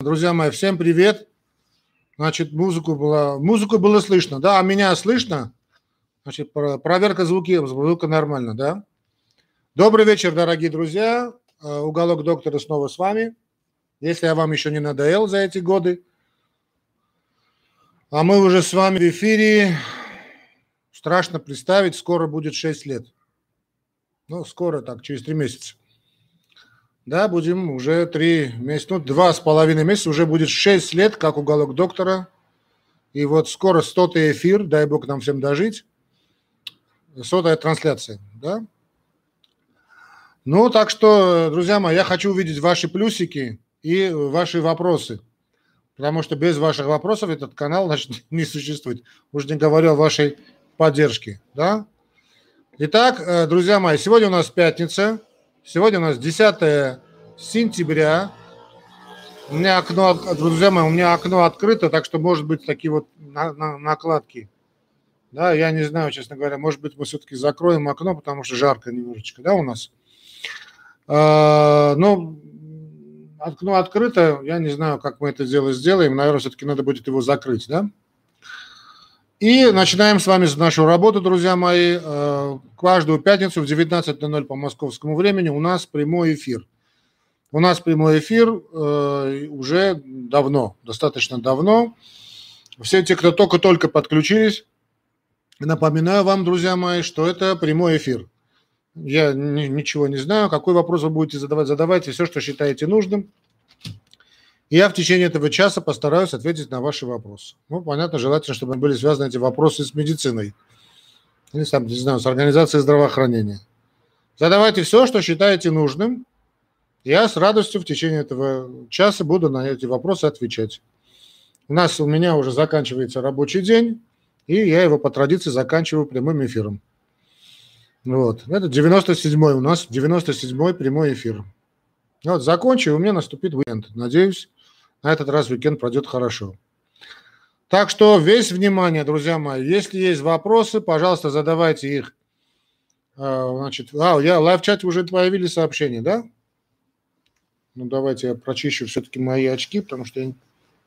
Друзья мои, всем привет. Значит, музыку было, музыку было слышно, да, а меня слышно? Значит, проверка звуки, звука нормально, да? Добрый вечер, дорогие друзья. Э, Уголок доктора снова с вами. Если я вам еще не надоел за эти годы, а мы уже с вами в эфире, страшно представить, скоро будет 6 лет. Ну, скоро так, через 3 месяца. Да, будем уже три месяца, ну, два с половиной месяца, уже будет шесть лет, как уголок доктора. И вот скоро сотый эфир, дай бог нам всем дожить. Сотая трансляция, да? Ну, так что, друзья мои, я хочу увидеть ваши плюсики и ваши вопросы. Потому что без ваших вопросов этот канал, значит, не существует. Уже не говорю о вашей поддержке, да? Итак, э, друзья мои, сегодня у нас пятница. Сегодня у нас 10 сентября. У меня окно, друзья мои, у меня окно открыто, так что может быть такие вот на, на, накладки. Да, я не знаю, честно говоря, может быть мы все-таки закроем окно, потому что жарко немножечко, да, у нас. А, ну, окно открыто, я не знаю, как мы это дело сделаем, наверное, все-таки надо будет его закрыть, да. И начинаем с вами нашу работу, друзья мои. Э, каждую пятницу в 19.00 по московскому времени у нас прямой эфир. У нас прямой эфир э, уже давно, достаточно давно. Все те, кто только-только подключились, напоминаю вам, друзья мои, что это прямой эфир. Я ничего не знаю. Какой вопрос вы будете задавать, задавайте все, что считаете нужным. Я в течение этого часа постараюсь ответить на ваши вопросы. Ну, понятно, желательно, чтобы были связаны эти вопросы с медициной. Или, там, не знаю, с организацией здравоохранения. Задавайте все, что считаете нужным. Я с радостью в течение этого часа буду на эти вопросы отвечать. У нас, у меня уже заканчивается рабочий день, и я его по традиции заканчиваю прямым эфиром. Вот. Это 97-й у нас, 97-й прямой эфир. Вот, закончу, и у меня наступит уикенд. Надеюсь, на этот раз уикенд пройдет хорошо. Так что весь внимание, друзья мои. Если есть вопросы, пожалуйста, задавайте их. А, значит, а, я в лайв-чате уже появились сообщения, да? Ну, давайте я прочищу все-таки мои очки, потому что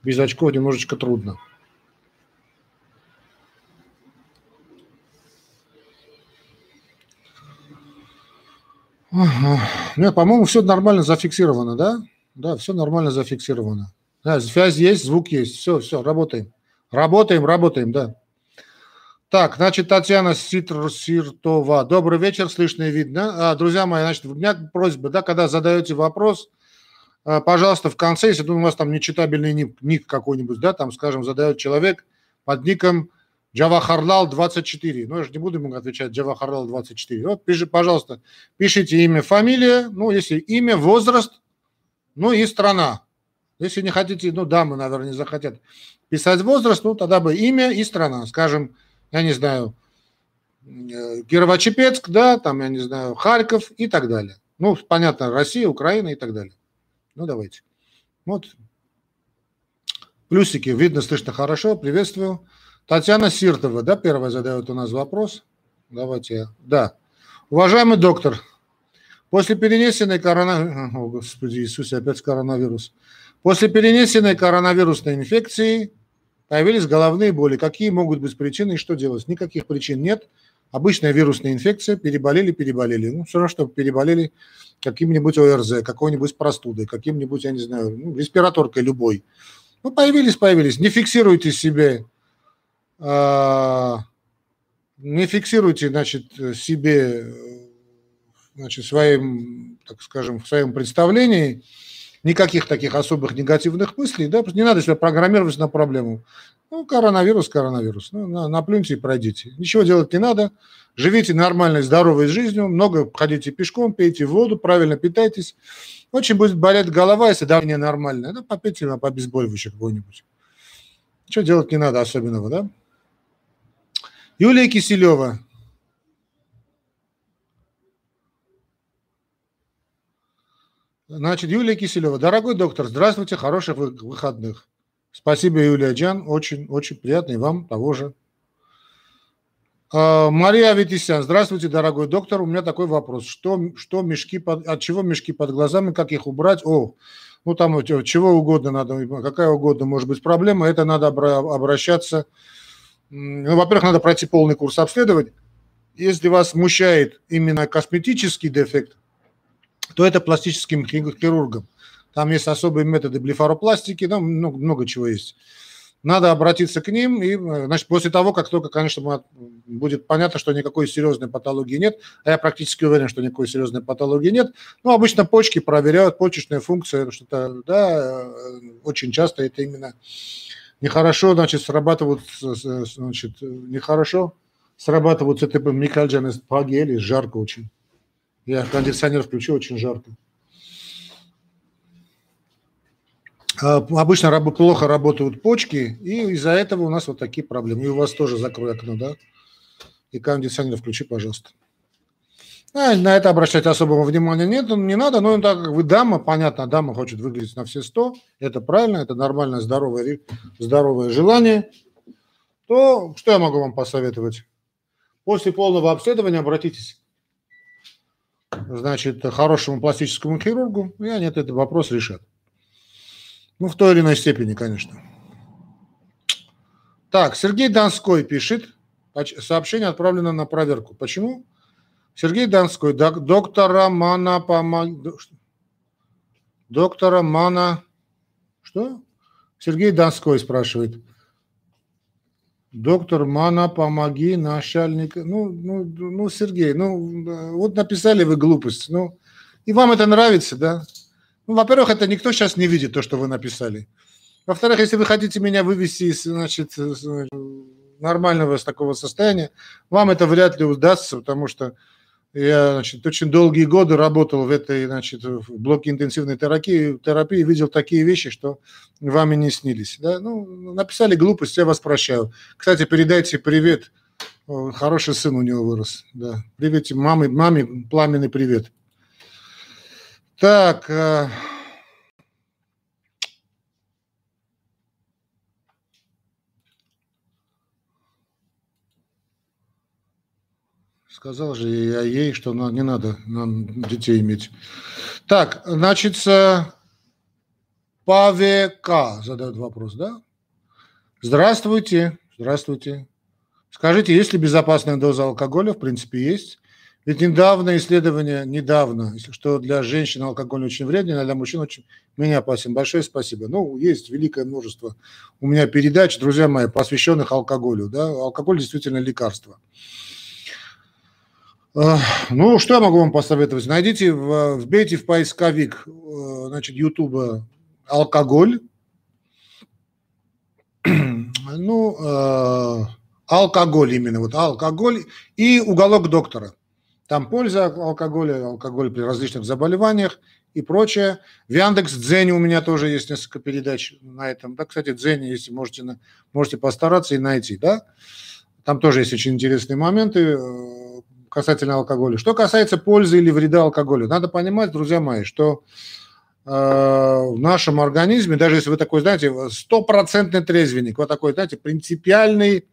без очков немножечко трудно. Нет, по-моему, все нормально зафиксировано, да? Да, все нормально зафиксировано. Да, связь есть, звук есть. Все, все, работаем. Работаем, работаем, да. Так, значит, Татьяна Ситр Сиртова. Добрый вечер, слышно и видно. А, друзья мои, значит, у меня просьба, да, когда задаете вопрос, а, пожалуйста, в конце, если у вас там нечитабельный ник, ник какой-нибудь, да, там, скажем, задает человек под ником Джавахарлал 24. Ну, я же не буду ему отвечать Джавахарлал 24. Вот, пиши, пожалуйста, пишите имя, фамилия, ну, если имя, возраст, ну и страна. Если не хотите, ну, дамы, наверное, не захотят писать возраст, ну, тогда бы имя и страна. Скажем, я не знаю, э, Кирово-Чепецк, да, там, я не знаю, Харьков и так далее. Ну, понятно, Россия, Украина и так далее. Ну, давайте. Вот. Плюсики. Видно, слышно хорошо. Приветствую. Татьяна Сиртова, да, первая задает у нас вопрос. Давайте. Да. Уважаемый доктор, после перенесенной коронавируса... О, Господи Иисусе, опять коронавирус. После перенесенной коронавирусной инфекции появились головные боли. Какие могут быть причины и что делать? Никаких причин нет. Обычная вирусная инфекция, переболели, переболели. Ну, все равно, что переболели каким-нибудь ОРЗ, какой-нибудь простудой, каким-нибудь, я не знаю, ну, респираторкой любой. Ну, появились, появились. Не фиксируйте себе, э, не фиксируйте, значит, себе, значит, своим, так скажем, в своем представлении – никаких таких особых негативных мыслей, да, не надо себя программировать на проблему. Ну, коронавирус, коронавирус. Ну, наплюньте и пройдите. Ничего делать не надо. Живите нормальной, здоровой жизнью, много ходите пешком, пейте воду, правильно питайтесь. Очень будет болеть голова, если давление нормальное. Ну, попейте на обезболивающее какое-нибудь. Ничего делать не надо особенного, да? Юлия Киселева. Значит, Юлия Киселева. Дорогой доктор, здравствуйте, хороших выходных. Спасибо, Юлия Джан. Очень-очень приятно и вам того же. А, Мария Аветисян. Здравствуйте, дорогой доктор. У меня такой вопрос. Что, что мешки под, от чего мешки под глазами, как их убрать? О, ну там чего угодно надо, какая угодно может быть проблема, это надо обращаться. Ну, во-первых, надо пройти полный курс обследований. Если вас смущает именно косметический дефект, то это пластическим хирургом. Там есть особые методы блефаропластики, там много, много чего есть. Надо обратиться к ним, и, значит, после того, как только, конечно, будет понятно, что никакой серьезной патологии нет, а я практически уверен, что никакой серьезной патологии нет, ну, обычно почки проверяют, почечная функция, что-то, да, очень часто это именно нехорошо, значит, срабатывают, значит, нехорошо срабатывают ЦТП Микальджан из Пагели, жарко очень. Я кондиционер включу, очень жарко. А, обычно плохо работают почки, и из-за этого у нас вот такие проблемы. И у вас тоже закрой окно, да? И кондиционер включи, пожалуйста. А, на это обращать особого внимания нет, не надо, но так как вы дама, понятно, дама хочет выглядеть на все сто, это правильно, это нормальное здоровое, здоровое желание, то что я могу вам посоветовать? После полного обследования обратитесь значит, хорошему пластическому хирургу, и они этот вопрос решат. Ну, в той или иной степени, конечно. Так, Сергей Донской пишет. Сообщение отправлено на проверку. Почему? Сергей Донской. Доктора Мана помог... Доктора Мана... Что? Сергей Донской спрашивает. Доктор Мана, помоги, начальник. Ну, ну, ну, Сергей, ну, вот написали вы глупость. Ну, и вам это нравится, да? Ну, во-первых, это никто сейчас не видит то, что вы написали. Во-вторых, если вы хотите меня вывести из значит, нормального с такого состояния, вам это вряд ли удастся, потому что я значит, очень долгие годы работал в этой значит, в блоке интенсивной терапии, терапии, видел такие вещи, что вами не снились. Да? Ну, написали глупость, я вас прощаю. Кстати, передайте привет. Хороший сын у него вырос. Да. Привет маме, маме пламенный привет. Так. Сказал же я ей, что не надо нам детей иметь. Так, значит, Павека задает вопрос, да? Здравствуйте, здравствуйте. Скажите, есть ли безопасная доза алкоголя? В принципе, есть. Ведь недавно исследование, недавно, что для женщин алкоголь очень вреден, а для мужчин очень менее опасен. Большое спасибо. Ну, есть великое множество у меня передач, друзья мои, посвященных алкоголю. Да? Алкоголь действительно лекарство. Ну, что я могу вам посоветовать? Найдите, вбейте в поисковик, э, значит, Ютуба алкоголь. Ну, э, алкоголь именно, вот алкоголь и уголок доктора. Там польза алкоголя, алкоголь при различных заболеваниях и прочее. В Яндекс Дзене у меня тоже есть несколько передач на этом. Да, кстати, Дзене, если можете, можете постараться и найти, да. Там тоже есть очень интересные моменты э, касательно алкоголя. Что касается пользы или вреда алкоголя, надо понимать, друзья мои, что э, в нашем организме, даже если вы такой, знаете, стопроцентный трезвенник, вот такой, знаете, принципиальный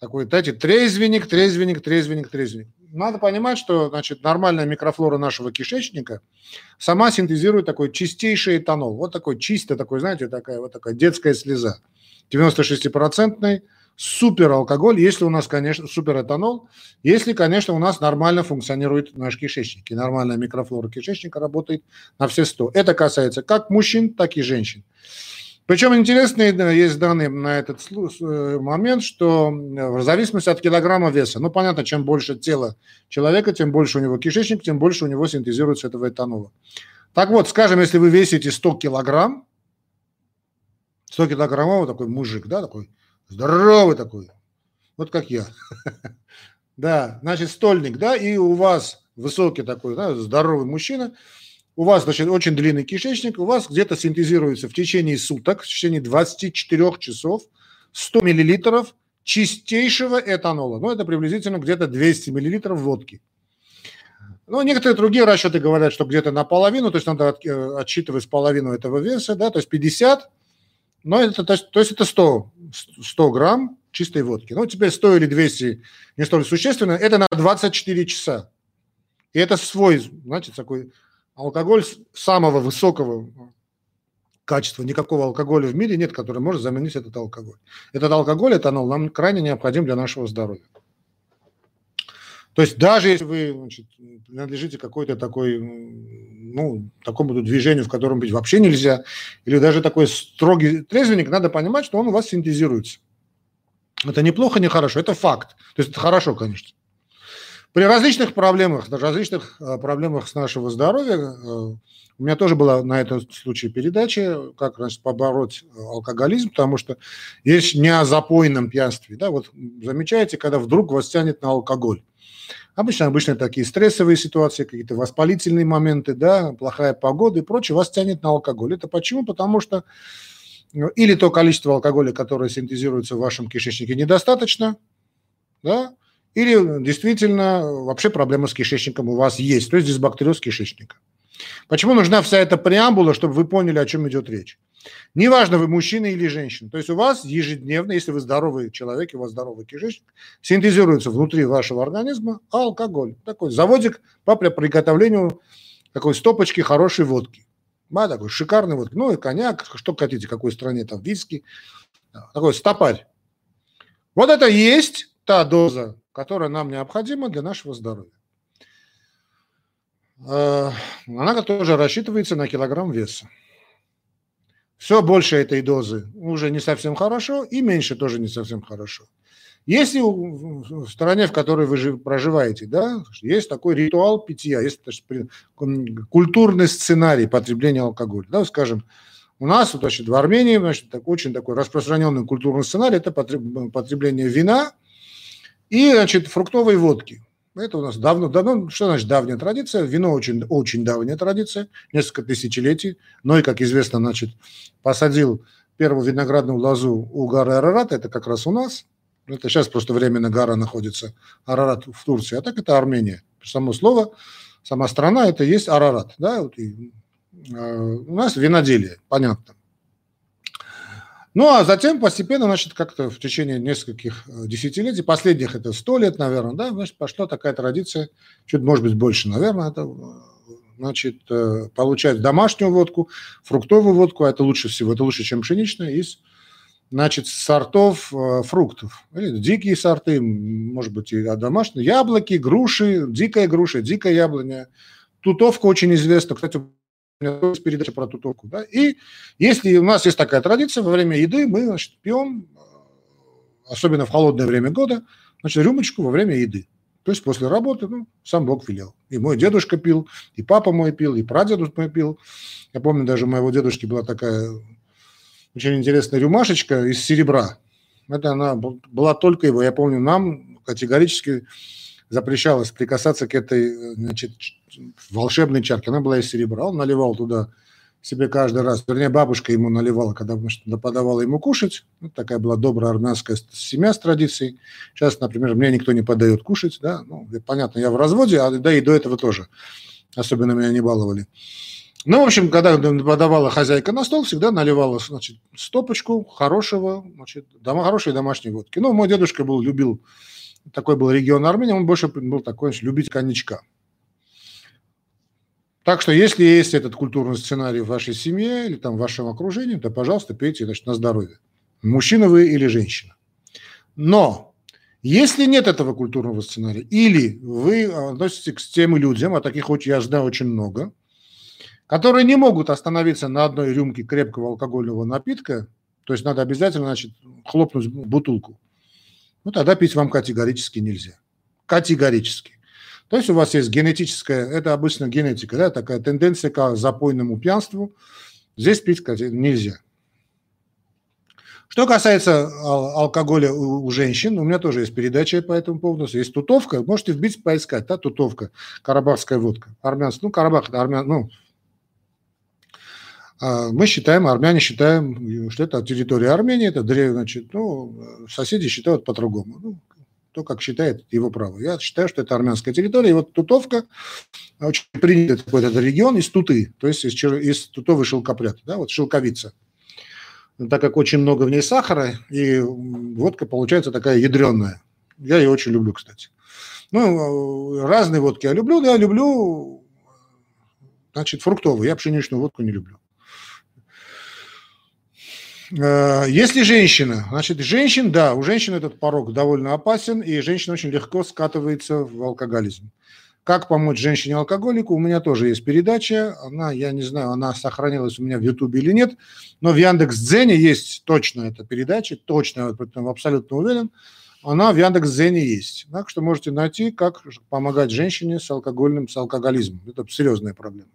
такой, знаете, трезвенник, трезвенник, трезвенник, трезвенник надо понимать, что значит, нормальная микрофлора нашего кишечника сама синтезирует такой чистейший этанол. Вот такой чистый, такой, знаете, такая вот такая детская слеза. 96-процентный супер алкоголь, если у нас, конечно, супер этанол, если, конечно, у нас нормально функционирует наш кишечник, и нормальная микрофлора кишечника работает на все 100. Это касается как мужчин, так и женщин. Причем интересные есть данные на этот э, момент, что в зависимости от килограмма веса, ну, понятно, чем больше тело человека, тем больше у него кишечник, тем больше у него синтезируется этого этанола. Так вот, скажем, если вы весите 100 килограмм, 100 килограммовый такой мужик, да, такой здоровый такой, вот как я, да, значит, стольник, да, и у вас высокий такой, да, здоровый мужчина – у вас, значит, очень длинный кишечник, у вас где-то синтезируется в течение суток, в течение 24 часов 100 миллилитров чистейшего этанола. Ну, это приблизительно где-то 200 миллилитров водки. Ну, некоторые другие расчеты говорят, что где-то наполовину, то есть надо э, отсчитывать половину этого веса, да, то есть 50, но это, то есть, то есть это 100, 100 грамм чистой водки. Ну, теперь 100 или 200 не столь существенно, это на 24 часа. И это свой, значит, такой алкоголь самого высокого качества. Никакого алкоголя в мире нет, который может заменить этот алкоголь. Этот алкоголь, этанол нам крайне необходим для нашего здоровья. То есть даже если вы значит, принадлежите какой-то такой, ну, такому движению, в котором быть вообще нельзя, или даже такой строгий трезвенник, надо понимать, что он у вас синтезируется. Это неплохо, не хорошо, это факт. То есть это хорошо, конечно. При различных проблемах, различных э, проблемах с нашего здоровья, э, у меня тоже была на этом случае передача, как значит, побороть э, алкоголизм, потому что есть не о запойном пьянстве. Да? Вот замечаете, когда вдруг вас тянет на алкоголь. Обычно, обычно такие стрессовые ситуации, какие-то воспалительные моменты, да, плохая погода и прочее, вас тянет на алкоголь. Это почему? Потому что ну, или то количество алкоголя, которое синтезируется в вашем кишечнике, недостаточно, да, или действительно вообще проблема с кишечником у вас есть, то есть дисбактериоз кишечника. Почему нужна вся эта преамбула, чтобы вы поняли, о чем идет речь? Неважно, вы мужчина или женщина. То есть у вас ежедневно, если вы здоровый человек, у вас здоровый кишечник, синтезируется внутри вашего организма алкоголь. Такой заводик по приготовлению такой стопочки хорошей водки. Да, такой шикарный водки. Ну и коньяк, что хотите, какой стране там, виски. Такой стопарь. Вот это есть та доза, которая нам необходима для нашего здоровья. Э, она тоже рассчитывается на килограмм веса. Все больше этой дозы уже не совсем хорошо, и меньше тоже не совсем хорошо. Если в стране, в которой вы проживаете, да, есть такой ритуал питья, есть культурный сценарий потребления алкоголя. Да, скажем, у нас, значит, в Армении, значит, так, очень такой распространенный культурный сценарий – это потребление вина и, значит, фруктовой водки. Это у нас давно, давно, что значит давняя традиция? Вино очень, очень давняя традиция, несколько тысячелетий. Но и, как известно, значит, посадил первую виноградную лозу у горы Арарат, это как раз у нас. Это сейчас просто временно гора находится, Арарат в Турции, а так это Армения. Само слово, сама страна, это есть Арарат. Да? И, э, у нас виноделие, понятно. Ну, а затем постепенно, значит, как-то в течение нескольких э, десятилетий, последних это сто лет, наверное, да, значит, пошла такая традиция, чуть, может быть, больше, наверное, это, э, значит, э, получать домашнюю водку, фруктовую водку, а это лучше всего, это лучше, чем пшеничная, из, значит, сортов фруктов. Или дикие сорты, может быть, и домашние, яблоки, груши, дикая груша, дикая яблоня. Тутовка очень известна, кстати, передача про тутовку. Да? И если у нас есть такая традиция, во время еды мы значит, пьем, э, особенно в холодное время года, значит, рюмочку во время еды. То есть после работы, ну, сам Бог велел. И мой дедушка пил, и папа мой пил, и прадедушка мой пил. Я помню, даже у моего дедушки была такая очень интересная рюмашечка из серебра. Это она была только его. Я помню, нам категорически запрещалось прикасаться к этой значит, волшебной чарке. Она была из серебра. Он наливал туда себе каждый раз. Вернее, бабушка ему наливала, когда подавала ему кушать. Вот такая была добрая армянская семья с традицией. Сейчас, например, мне никто не подает кушать. Да? Ну, понятно, я в разводе, а да и до этого тоже. Особенно меня не баловали. Ну, в общем, когда подавала хозяйка на стол, всегда наливала, значит, стопочку хорошего, значит, дома, хорошей домашней водки. Ну, мой дедушка был, любил такой был регион Армении, он больше был такой значит, любитель коньячка. Так что, если есть этот культурный сценарий в вашей семье или там в вашем окружении, то, пожалуйста, пейте значит, на здоровье. Мужчина вы или женщина. Но если нет этого культурного сценария, или вы относитесь к тем людям, а таких я знаю очень много, которые не могут остановиться на одной рюмке крепкого алкогольного напитка, то есть надо обязательно значит, хлопнуть бутылку ну тогда пить вам категорически нельзя. Категорически. То есть у вас есть генетическая, это обычно генетика, да, такая тенденция к запойному пьянству. Здесь пить нельзя. Что касается алкоголя у, женщин, у меня тоже есть передача по этому поводу. Есть тутовка, можете вбить, поискать, да, тутовка, карабахская водка. Армянская, ну, Карабах, армян, ну, а мы считаем, армяне считаем, что это территория Армении, это значит, ну, соседи считают по-другому. Ну, то, как считает его право. Я считаю, что это армянская территория. И вот Тутовка, очень принят такой этот регион из Туты, то есть из, из тутовой шелкопряд, да, вот шелковица. Так как очень много в ней сахара, и водка получается такая ядреная. Я ее очень люблю, кстати. Ну, разные водки я люблю, да, я люблю, значит, фруктовые. Я пшеничную водку не люблю. Э, если женщина, значит, женщин, да, у женщин этот порог довольно опасен, и женщина очень легко скатывается в алкоголизм. Как помочь женщине-алкоголику? У меня тоже есть передача. Она, я не знаю, она сохранилась у меня в Ютубе или нет, но в Яндекс.Дзене есть точно эта передача, точно, я абсолютно уверен. Она в Яндекс.Дзене есть. Так что можете найти, как помогать женщине с алкогольным, с алкоголизмом. Это серьезная проблема.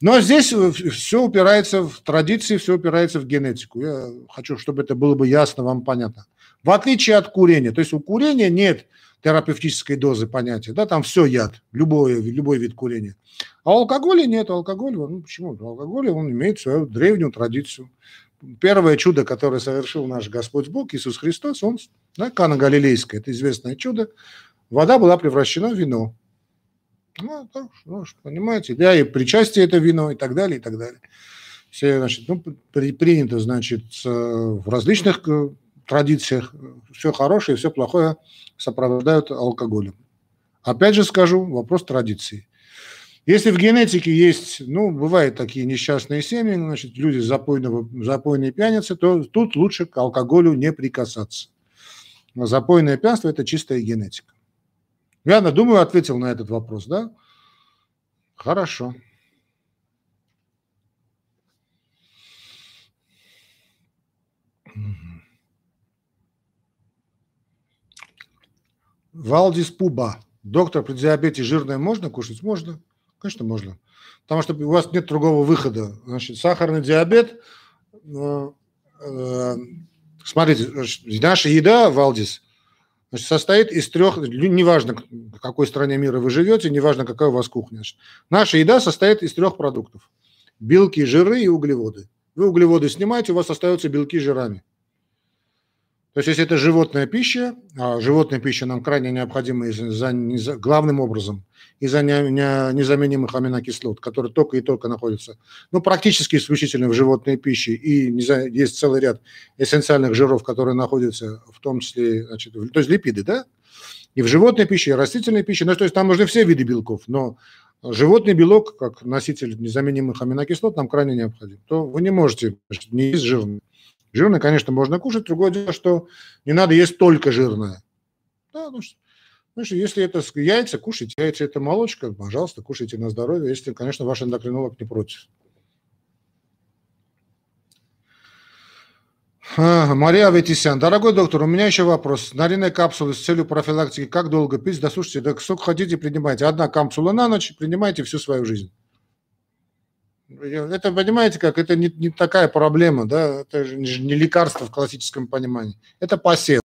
Но здесь э, все упирается в традиции, все упирается в генетику. Я хочу, чтобы это было бы ясно, вам понятно. В отличие от курения. То есть у курения нет терапевтической дозы понятия. Да, там все яд, любой, любой вид курения. А у алкоголя нет. Алкоголь, ну почему? Алкоголь, он имеет свою древнюю традицию. Первое чудо, которое совершил наш Господь Бог, Иисус Христос, он, да, Кана Галилейская, это известное чудо, вода была превращена в вино. Ну, так, ну, понимаете, да, и причастие это вино и так далее, и так далее. Все, значит, ну, при, принято, значит, в различных э, традициях все хорошее, все плохое сопровождают алкоголем. Опять же скажу, вопрос традиции. Если в генетике есть, ну, бывают такие несчастные семьи, значит, люди запойного, запойные пьяницы, то тут лучше к алкоголю не прикасаться. Но запойное пьянство – это чистая генетика. Я, думаю, ответил на этот вопрос, да? Хорошо. Валдис Пуба. Доктор, при диабете жирное можно кушать? Можно. Конечно, можно. Потому что у вас нет другого выхода. Значит, сахарный диабет. Э, э, смотрите, наша еда, Валдис, значит, состоит из трех, неважно, в какой стране мира вы живете, неважно, какая у вас кухня. Значит, наша еда состоит из трех продуктов. Белки, жиры и углеводы. Вы углеводы снимаете, у вас остаются белки жирами. То есть, если это животная пища, а животная пища нам крайне необходима из-за, из главным образом из-за не, не, незаменимых аминокислот, которые только и только находятся, ну, практически исключительно в животной пище, и не за, есть целый ряд эссенциальных жиров, которые находятся в том числе, значит, то есть липиды, да, и в животной пище, и растительной пище, ну, то есть там нужны все виды белков, но животный белок, как носитель незаменимых аминокислот, нам крайне необходим. То вы не можете не есть жирный. Жирное, конечно, можно кушать. Другое дело, что не надо есть только жирное. Да, ну, ну, если это яйца, кушайте. Яйца – это молочка, пожалуйста, кушайте на здоровье, если, конечно, ваш эндокринолог не против. Мария Ветисян. Дорогой доктор, у меня еще вопрос. Нариной капсулы с целью профилактики как долго пить? Да слушайте, да сколько хотите, принимайте. Одна капсула на ночь, принимайте всю свою жизнь. Это, понимаете, как это не, не такая проблема, да, это же не лекарство в классическом понимании. Это посев.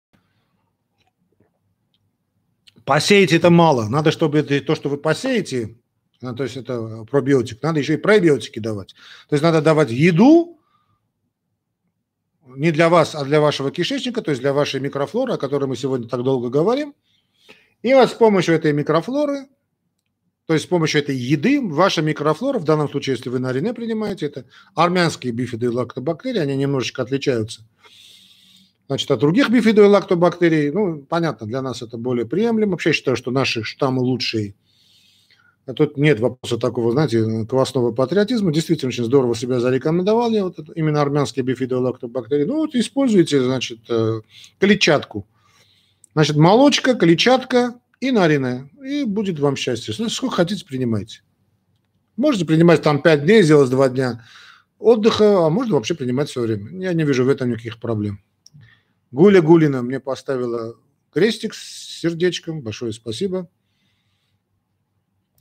Посеять это мало. Надо, чтобы это, то, что вы посеете, а, то есть это пробиотик, надо еще и пробиотики давать. То есть надо давать еду не для вас, а для вашего кишечника, то есть для вашей микрофлоры, о которой мы сегодня так долго говорим. И вот с помощью этой микрофлоры то есть с помощью этой еды ваша микрофлора, в данном случае, если вы на арене принимаете, это армянские бифиды и лактобактерии, они немножечко отличаются значит, от других бифидо и лактобактерий. Ну, понятно, для нас это более приемлемо. Вообще считаю, что наши штаммы лучшие. А тут нет вопроса такого, знаете, классного патриотизма. Действительно, очень здорово себя зарекомендовали. Вот это, именно армянские бифидо и лактобактерии. Ну, вот используйте, значит, э, клетчатку. Значит, молочка, клетчатка, и нарине, и будет вам счастье. Сколько хотите, принимайте. Можете принимать там 5 дней, сделать 2 дня отдыха, а можно вообще принимать все время. Я не вижу в этом никаких проблем. Гуля Гулина мне поставила крестик с сердечком. Большое спасибо.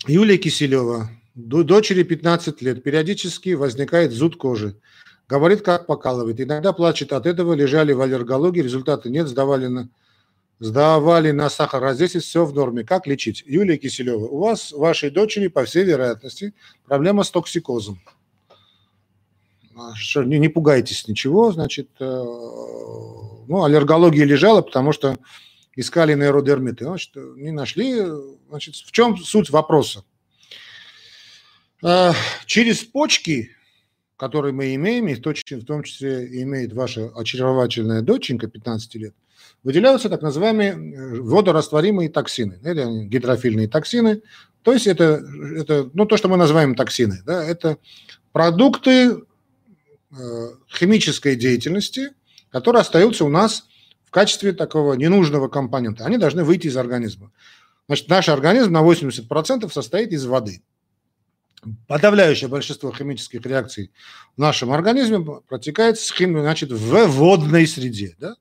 Юлия Киселева. Дочери 15 лет. Периодически возникает зуд кожи. Говорит, как покалывает. Иногда плачет от этого. Лежали в аллергологии. Результата нет. Сдавали на сдавали на сахар, а здесь все в норме. Как лечить? Юлия Киселева, у вас, вашей дочери, по всей вероятности, проблема с токсикозом. А не, не пугайтесь ничего, значит, э, ну, аллергология лежала, потому что искали нейродермиты, значит, не нашли, значит, в чем суть вопроса? Э, через почки, которые мы имеем, и в том числе имеет ваша очаровательная доченька 15 лет, выделяются так называемые э, водорастворимые токсины, или гидрофильные токсины. То есть это, это ну, то, что мы называем токсины. Да, это продукты, химической деятельности, которые остаются у нас в качестве такого ненужного компонента. Они должны выйти из организма. Значит, наш организм на 80% состоит из воды. Подавляющее большинство химических реакций в нашем организме протекает с хим... значит, в водной среде, да?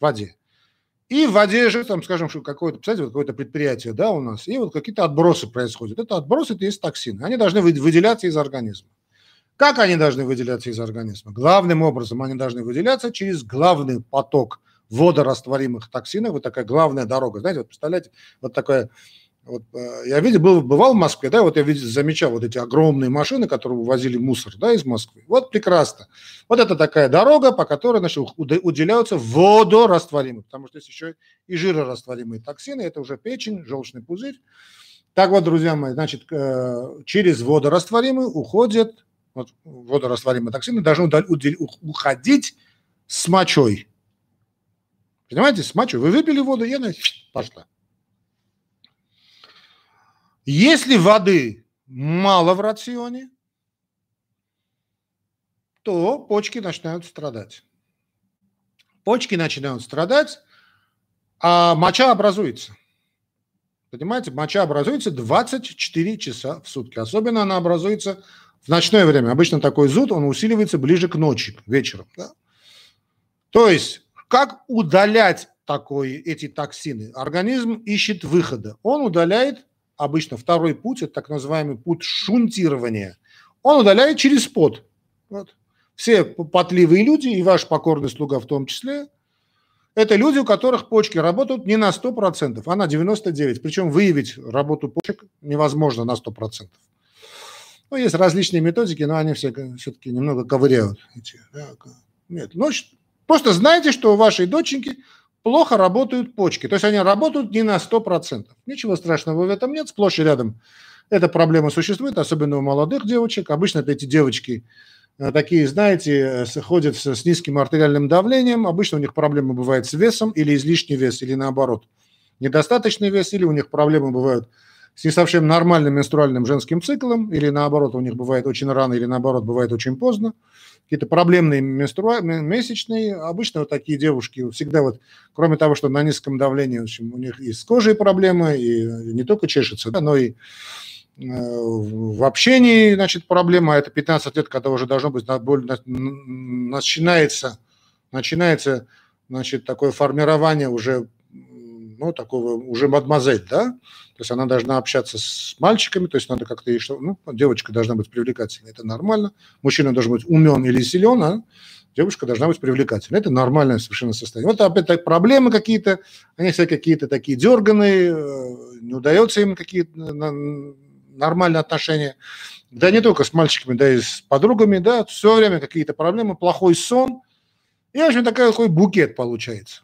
в воде. И в воде же, там, скажем, что какое-то, представляете, какое-то предприятие, да, у нас, и вот какие-то отбросы происходят. Это отбросы, это есть токсины. Они должны выделяться из организма. Как они должны выделяться из организма? Главным образом они должны выделяться через главный поток водорастворимых токсинов. Вот такая главная дорога. Знаете, вот представляете, вот такая вот, э, я видел, был, бывал в Москве, да, вот я видел, замечал вот эти огромные машины, которые увозили мусор, да, из Москвы. Вот прекрасно. Вот это такая дорога, по которой, значит, уделяются водорастворимые, потому что есть еще и жирорастворимые токсины, это уже печень, желчный пузырь. Так вот, друзья мои, значит, э, через водорастворимые уходят, вот, водорастворимые токсины должны уходить с мочой. Понимаете, с мочой. Вы выпили воду, и она пошла. Если воды мало в рационе, то почки начинают страдать. Почки начинают страдать, а моча образуется. Понимаете, моча образуется 24 часа в сутки. Особенно она образуется в ночное время. Обычно такой зуд, он усиливается ближе к ночи, вечером. Да? То есть, как удалять такое, эти токсины? Организм ищет выхода. Он удаляет обычно второй путь, это так называемый путь шунтирования, он удаляет через пот. Вот. Все потливые люди, и ваш покорный слуга в том числе, это люди, у которых почки работают не на 100%, а на 99%. Причем выявить работу почек невозможно на 100%. Ну, есть различные методики, но они все, все-таки немного ковыряют. Эти, нет, ну, просто знайте, что у вашей доченьки плохо работают почки. То есть они работают не на 100%. Ничего страшного в этом нет, сплошь и рядом. Эта проблема существует, особенно у молодых девочек. Обычно эти девочки э, такие, знаете, ходят с низким артериальным давлением. Обычно у них проблемы бывают с весом или излишний вес, или наоборот, недостаточный вес, или у них проблемы бывают с не совсем нормальным менструальным женским циклом, или наоборот, у них бывает очень рано, или наоборот, бывает очень поздно какие-то проблемные менструа... месячные. Обычно вот такие девушки всегда вот, кроме того, что на низком давлении, в общем, у них и с кожей проблемы, и не только чешется, да, но и э, в общении, значит, проблема. Это 15 лет, когда уже должно быть начинается, начинается, значит, такое формирование уже ну, такого уже мадемуазель, да, то есть она должна общаться с мальчиками, то есть надо как-то, ну, девочка должна быть привлекательной, это нормально, мужчина должен быть умен или силен, а девушка должна быть привлекательной, это нормальное совершенно состояние. Вот опять так проблемы какие-то, они все какие-то такие дерганые, э, не удается им какие-то нормальные отношения, да не только с мальчиками, да и с подругами, да, все время какие-то проблемы, плохой сон, и, в общем, такой, такой букет получается.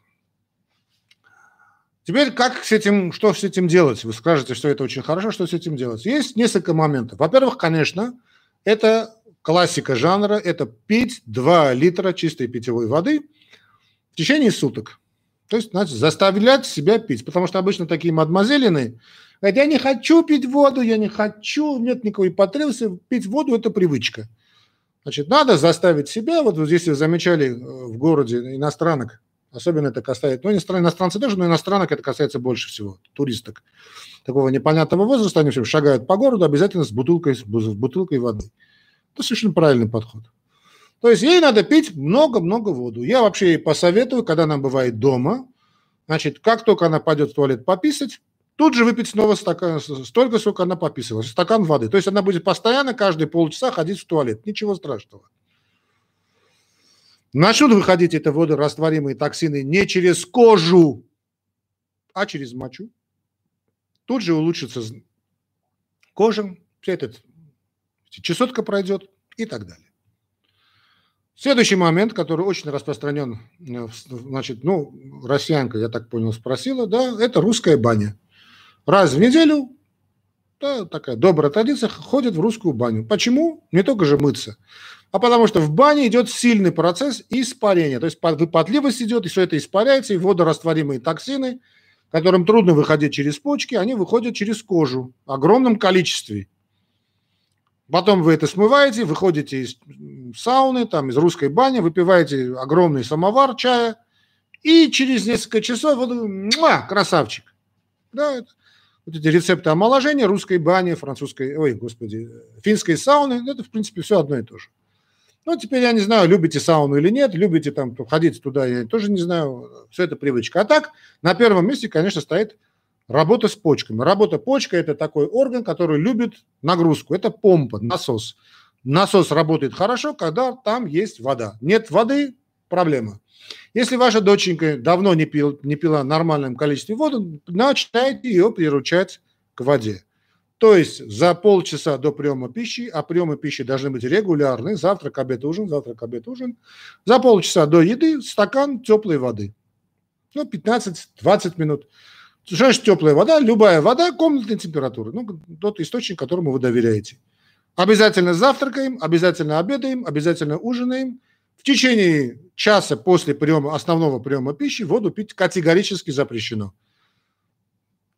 Теперь как с этим, что с этим делать? Вы скажете, что это очень хорошо, что с этим делать? Есть несколько моментов. Во-первых, конечно, это классика жанра, это пить 2 литра чистой питьевой воды в течение суток. То есть, значит, заставлять себя пить. Потому что обычно такие мадемуазелины говорят, я не хочу пить воду, я не хочу, нет никакой потребности, пить воду – это привычка. Значит, надо заставить себя, вот здесь вы замечали э, в городе иностранок, Особенно это касается, ну, иностранцы тоже, но иностранок это касается больше всего, туристок. Такого непонятного возраста, они все шагают по городу обязательно с бутылкой, с бутылкой воды. Это совершенно правильный подход. То есть ей надо пить много-много воду. Я вообще ей посоветую, когда она бывает дома, значит, как только она пойдет в туалет пописать, тут же выпить снова стакан, столько, сколько она пописывала, стакан воды. То есть она будет постоянно каждые полчаса ходить в туалет. Ничего страшного. Начнут выходить это водорастворимые токсины не через кожу, а через мочу. Тут же улучшится кожа, вся эта чесотка пройдет и так далее. Следующий момент, который очень распространен, э, значит, ну, россиянка, я так понял, спросила, да, это русская баня. Раз в неделю, да, такая добрая традиция, ходят в русскую баню. Почему? Не только же мыться а потому что в бане идет сильный процесс испарения. То есть выпадливость идет, и все это испаряется, и водорастворимые токсины, которым трудно выходить через почки, они выходят через кожу в огромном количестве. Потом вы это смываете, выходите из сауны, там, из русской бани, выпиваете огромный самовар чая, и через несколько часов вот, муа, красавчик. Да, это, вот эти рецепты омоложения русской бани, французской, ой, господи, финской сауны, это, в принципе, все одно и то же. Ну, теперь я не знаю, любите сауну или нет, любите там ходить туда, я тоже не знаю, все это привычка. А так, на первом месте, конечно, стоит работа с почками. Работа почка – это такой орган, который любит нагрузку. Это помпа, насос. Насос работает хорошо, когда там есть вода. Нет воды – проблема. Если ваша доченька давно не, пил, не пила нормальном количестве воды, начинайте ее приручать к воде. То есть за полчаса до приема пищи, а приемы пищи должны быть регулярны, завтрак, обед, ужин, завтрак, обед, ужин, за полчаса до еды стакан теплой воды. Ну, 15-20 минут. Что теплая вода? Любая вода комнатной температуры. Ну, тот источник, которому вы доверяете. Обязательно завтракаем, обязательно обедаем, обязательно ужинаем. В течение часа после приема, основного приема пищи воду пить категорически запрещено.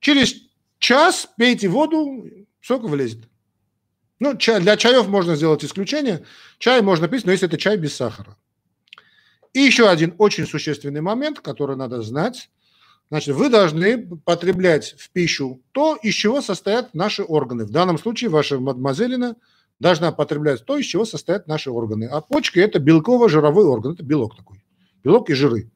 Через Час пейте воду, сок вылезет. Ну, чай, для чаев можно сделать исключение. Чай можно пить, но если это чай без сахара. И еще один очень существенный момент, который надо знать. Значит, вы должны потреблять в пищу то, из чего состоят наши органы. В данном случае ваша мадемуазелина должна потреблять то, из чего состоят наши органы. А почки – это белково-жировой орган, это белок такой. Белок и жиры.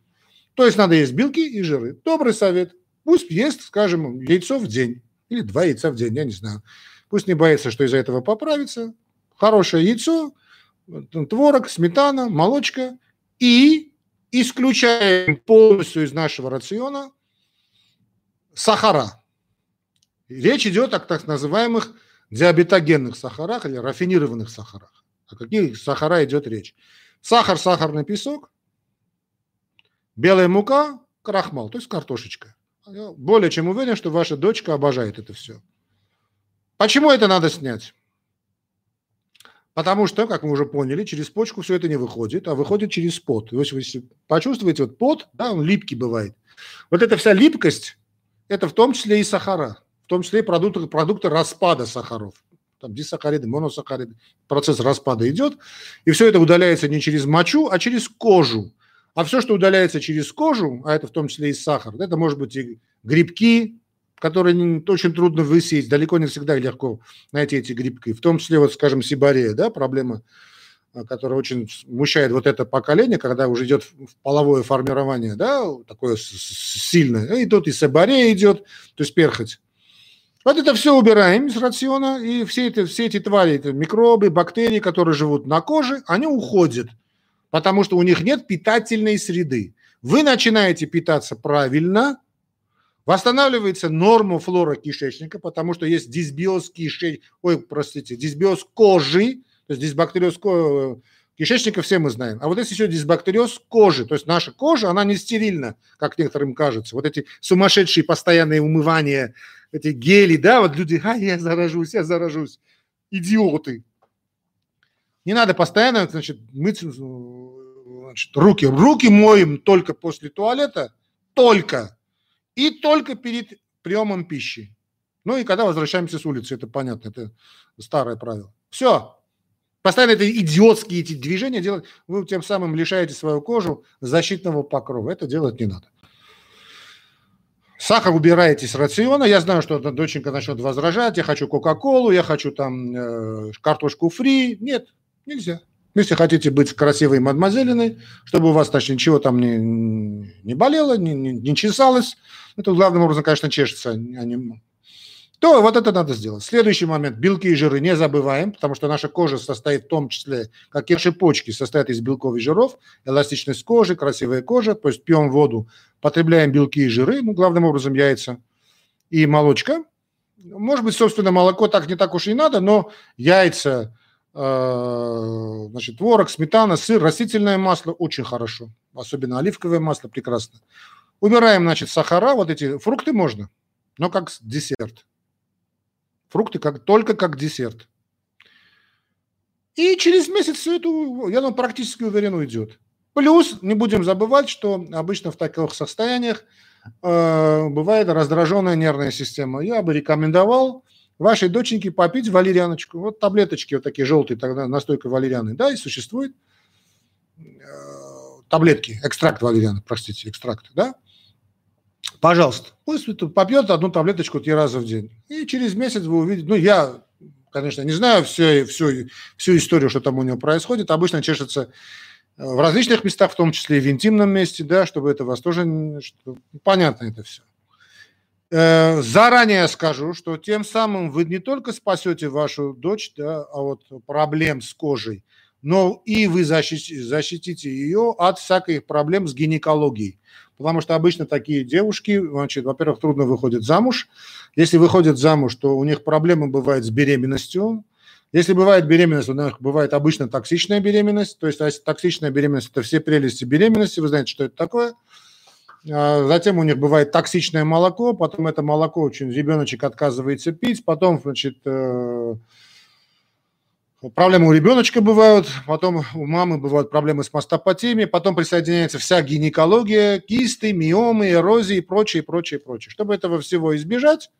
То есть надо есть белки и жиры. Добрый совет – Пусть ест, скажем, яйцо в день или два яйца в день, я не знаю. Пусть не боится, что из-за этого поправится. Хорошее яйцо, творог, сметана, молочка. И исключаем полностью из нашего рациона сахара. Речь идет о так называемых диабетогенных сахарах или рафинированных сахарах. О каких сахара идет речь? Сахар, сахарный песок, белая мука, крахмал, то есть картошечка. Более чем уверен, что ваша дочка обожает это все. Почему это надо снять? Потому что, как мы уже поняли, через почку все это не выходит, а выходит через пот. То есть вы почувствуете, вот пот, да, он липкий бывает. Вот эта вся липкость, это в том числе и сахара, в том числе и продукты, продукты распада сахаров. Там дисахариды, моносахариды, процесс распада идет, и все это удаляется не через мочу, а через кожу. А все, что удаляется через кожу, а это в том числе и сахар, это может быть и грибки, которые очень трудно высеять, далеко не всегда легко найти эти грибки, в том числе, вот, скажем, сибарея, да, проблема, а, которая очень смущает вот это поколение, когда уже идет половое формирование, да, такое сильное, и тут и сибарея идет, то есть перхоть. Вот это все убираем из рациона, и все эти, все эти твари, это микробы, бактерии, которые живут на коже, они уходят – потому что у них нет питательной среды. Вы начинаете питаться правильно, восстанавливается норма флора кишечника, потому что есть дисбиоз кишечника, ой, простите, дисбиоз кожи, то есть дисбактериоз кишечника все мы знаем. А вот есть еще дисбактериоз кожи, то есть наша кожа, она не стерильна, как некоторым кажется. Вот эти сумасшедшие постоянные умывания, эти гели, да, вот люди, а, я заражусь, я заражусь. Идиоты. Не надо постоянно, значит, мыть значит, руки. Руки моем только после туалета, только. И только перед приемом пищи. Ну и когда возвращаемся с улицы, это понятно, это старое правило. Все. Постоянно это идиотские эти движения делать, вы тем самым лишаете свою кожу защитного покрова. Это делать не надо. Сахар убираете с рациона. Я знаю, что доченька начнет возражать. Я хочу Кока-Колу, я хочу там э, картошку фри. Нет, Нельзя. Если хотите быть красивой мадемуазелиной, чтобы у вас значит, ничего там не, не болело, не, не, не чесалось, это главным образом, конечно, чешется, а не, то вот это надо сделать. Следующий момент. Белки и жиры не забываем, потому что наша кожа состоит в том числе, как и наши почки, состоят из белков и жиров, эластичность кожи, красивая кожа, то есть пьем воду, потребляем белки и жиры, ну, главным образом яйца и молочка. Может быть, собственно, молоко так не так уж и надо, но яйца, значит, творог, сметана, сыр, растительное масло очень хорошо, особенно оливковое масло прекрасно. Убираем, значит, сахара, вот эти фрукты можно, но как десерт. Фрукты как, только как десерт. И через месяц все это, я ну, практически уверен, уйдет. Плюс не будем забывать, что обычно в таких состояниях э, бывает раздраженная нервная система. Я бы рекомендовал вашей доченьке попить валерьяночку. Вот таблеточки вот такие желтые, тогда настойка валерьяны. Да, и существует э, таблетки, экстракт валерьяны, простите, экстракт, да? Пожалуйста, пусть попьет одну таблеточку три раза в день. И через месяц вы увидите, ну, я, конечно, не знаю всю, всю, всю историю, что там у него происходит. Обычно чешется в различных местах, в том числе и в интимном месте, да, чтобы это вас тоже... Понятно это все. Э, заранее скажу, что тем самым вы не только спасете вашу дочь да, а вот проблем с кожей, но и вы защитите, защитите ее от всяких проблем с гинекологией. Потому что обычно такие девушки, значит, во-первых, трудно выходят замуж. Если выходят замуж, то у них проблемы бывают с беременностью. Если бывает беременность, у них бывает обычно токсичная беременность. То есть токсичная беременность – это все прелести беременности. Вы знаете, что это такое – а, затем у них бывает токсичное молоко, потом это молоко очень ребеночек отказывается пить, потом, значит, э, проблемы у ребеночка бывают, потом у мамы бывают проблемы с мастопатиями, потом присоединяется вся гинекология, кисты, миомы, эрозии и прочее, прочее, прочее. Чтобы этого всего избежать,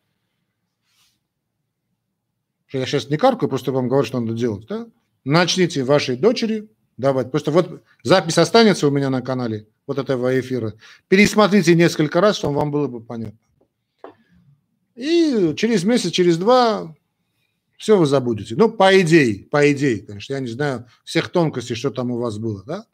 я сейчас не каркаю, просто вам говорю, что надо делать, да? начните вашей дочери давать. Просто вот запись останется у меня на канале – вот этого эфира. Пересмотрите несколько раз, чтобы вам было бы понятно. И через месяц, через два все вы забудете. Ну, по идее, по идее, конечно. Я не знаю всех тонкостей, что там у вас было, да?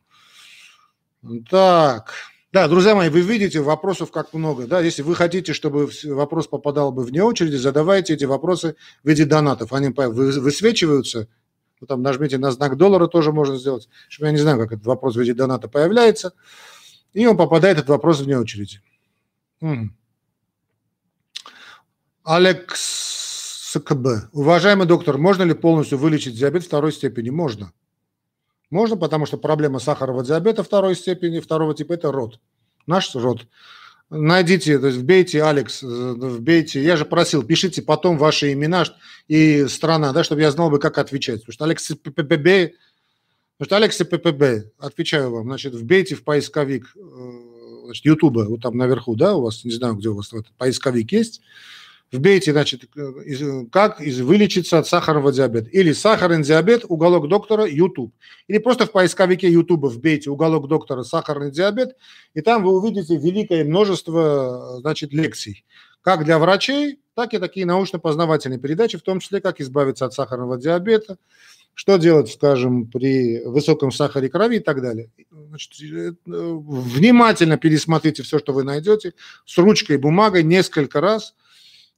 Так. Да, друзья мои, вы видите, вопросов как много. Да? Если вы хотите, чтобы вопрос попадал бы вне очереди, задавайте эти вопросы в виде донатов. Они высвечиваются. Вы там нажмите на знак доллара, тоже можно сделать. Чтобы я не знаю, как этот вопрос в виде доната появляется. И он попадает этот вопрос вне очереди. Алекс СКБ. Уважаемый доктор, можно ли полностью вылечить диабет второй степени? Можно. Можно, потому что проблема сахарного диабета второй степени, второго типа – это род. Наш род. Найдите, то есть вбейте Алекс, вбейте, я же просил, пишите потом ваши имена и страна, да, чтобы я знал бы, как отвечать. Потому что Алекс ППБ Потому что Алекс ППБ, отвечаю вам, значит, вбейте в поисковик э, значит, Ютуба, вот там наверху, да, у вас, не знаю, где у вас этот поисковик есть, вбейте, значит, э, как вылечиться от сахарного диабета. Или сахарный диабет, уголок доктора, YouTube. Или просто в поисковике YouTube вбейте уголок доктора сахарный диабет, и там вы увидите великое множество, значит, лекций. Как для врачей, так и такие научно-познавательные передачи, в том числе, как избавиться от сахарного диабета, что делать, скажем, при высоком сахаре крови и так далее. Значит, э, внимательно пересмотрите все, что вы найдете, с ручкой, бумагой несколько раз,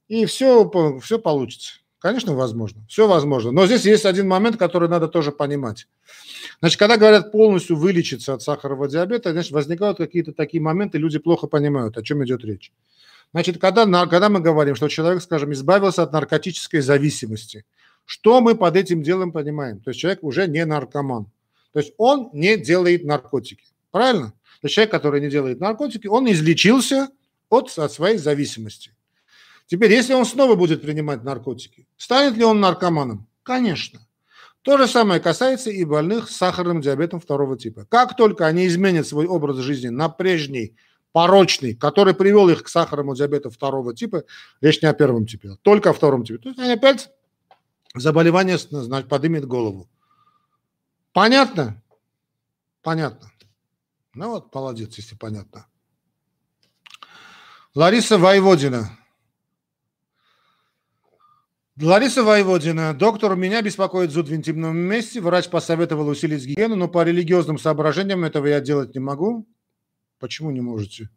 и все, все получится. Конечно, возможно. Все возможно. Но здесь есть один момент, который надо тоже понимать. Значит, когда говорят полностью вылечиться от сахарного диабета, значит, возникают какие-то такие моменты, люди плохо понимают, о чем идет речь. Значит, когда, когда мы говорим, что человек, скажем, избавился от наркотической зависимости – что мы под этим делом понимаем? То есть человек уже не наркоман. То есть он не делает наркотики. Правильно? То есть человек, который не делает наркотики, он излечился от, от своей зависимости. Теперь, если он снова будет принимать наркотики, станет ли он наркоманом? Конечно. То же самое касается и больных с сахарным диабетом второго типа. Как только они изменят свой образ жизни на прежний, порочный, который привел их к сахарному диабету второго типа, речь не о первом типе, а только о втором типе, то есть они опять заболевание значит, поднимет голову. Понятно? Понятно. Ну вот, молодец, если понятно. Лариса Воеводина. Лариса Воеводина. Доктор, меня беспокоит зуд в интимном месте. Врач посоветовал усилить гигиену, но по религиозным соображениям этого я делать не могу. Почему не можете?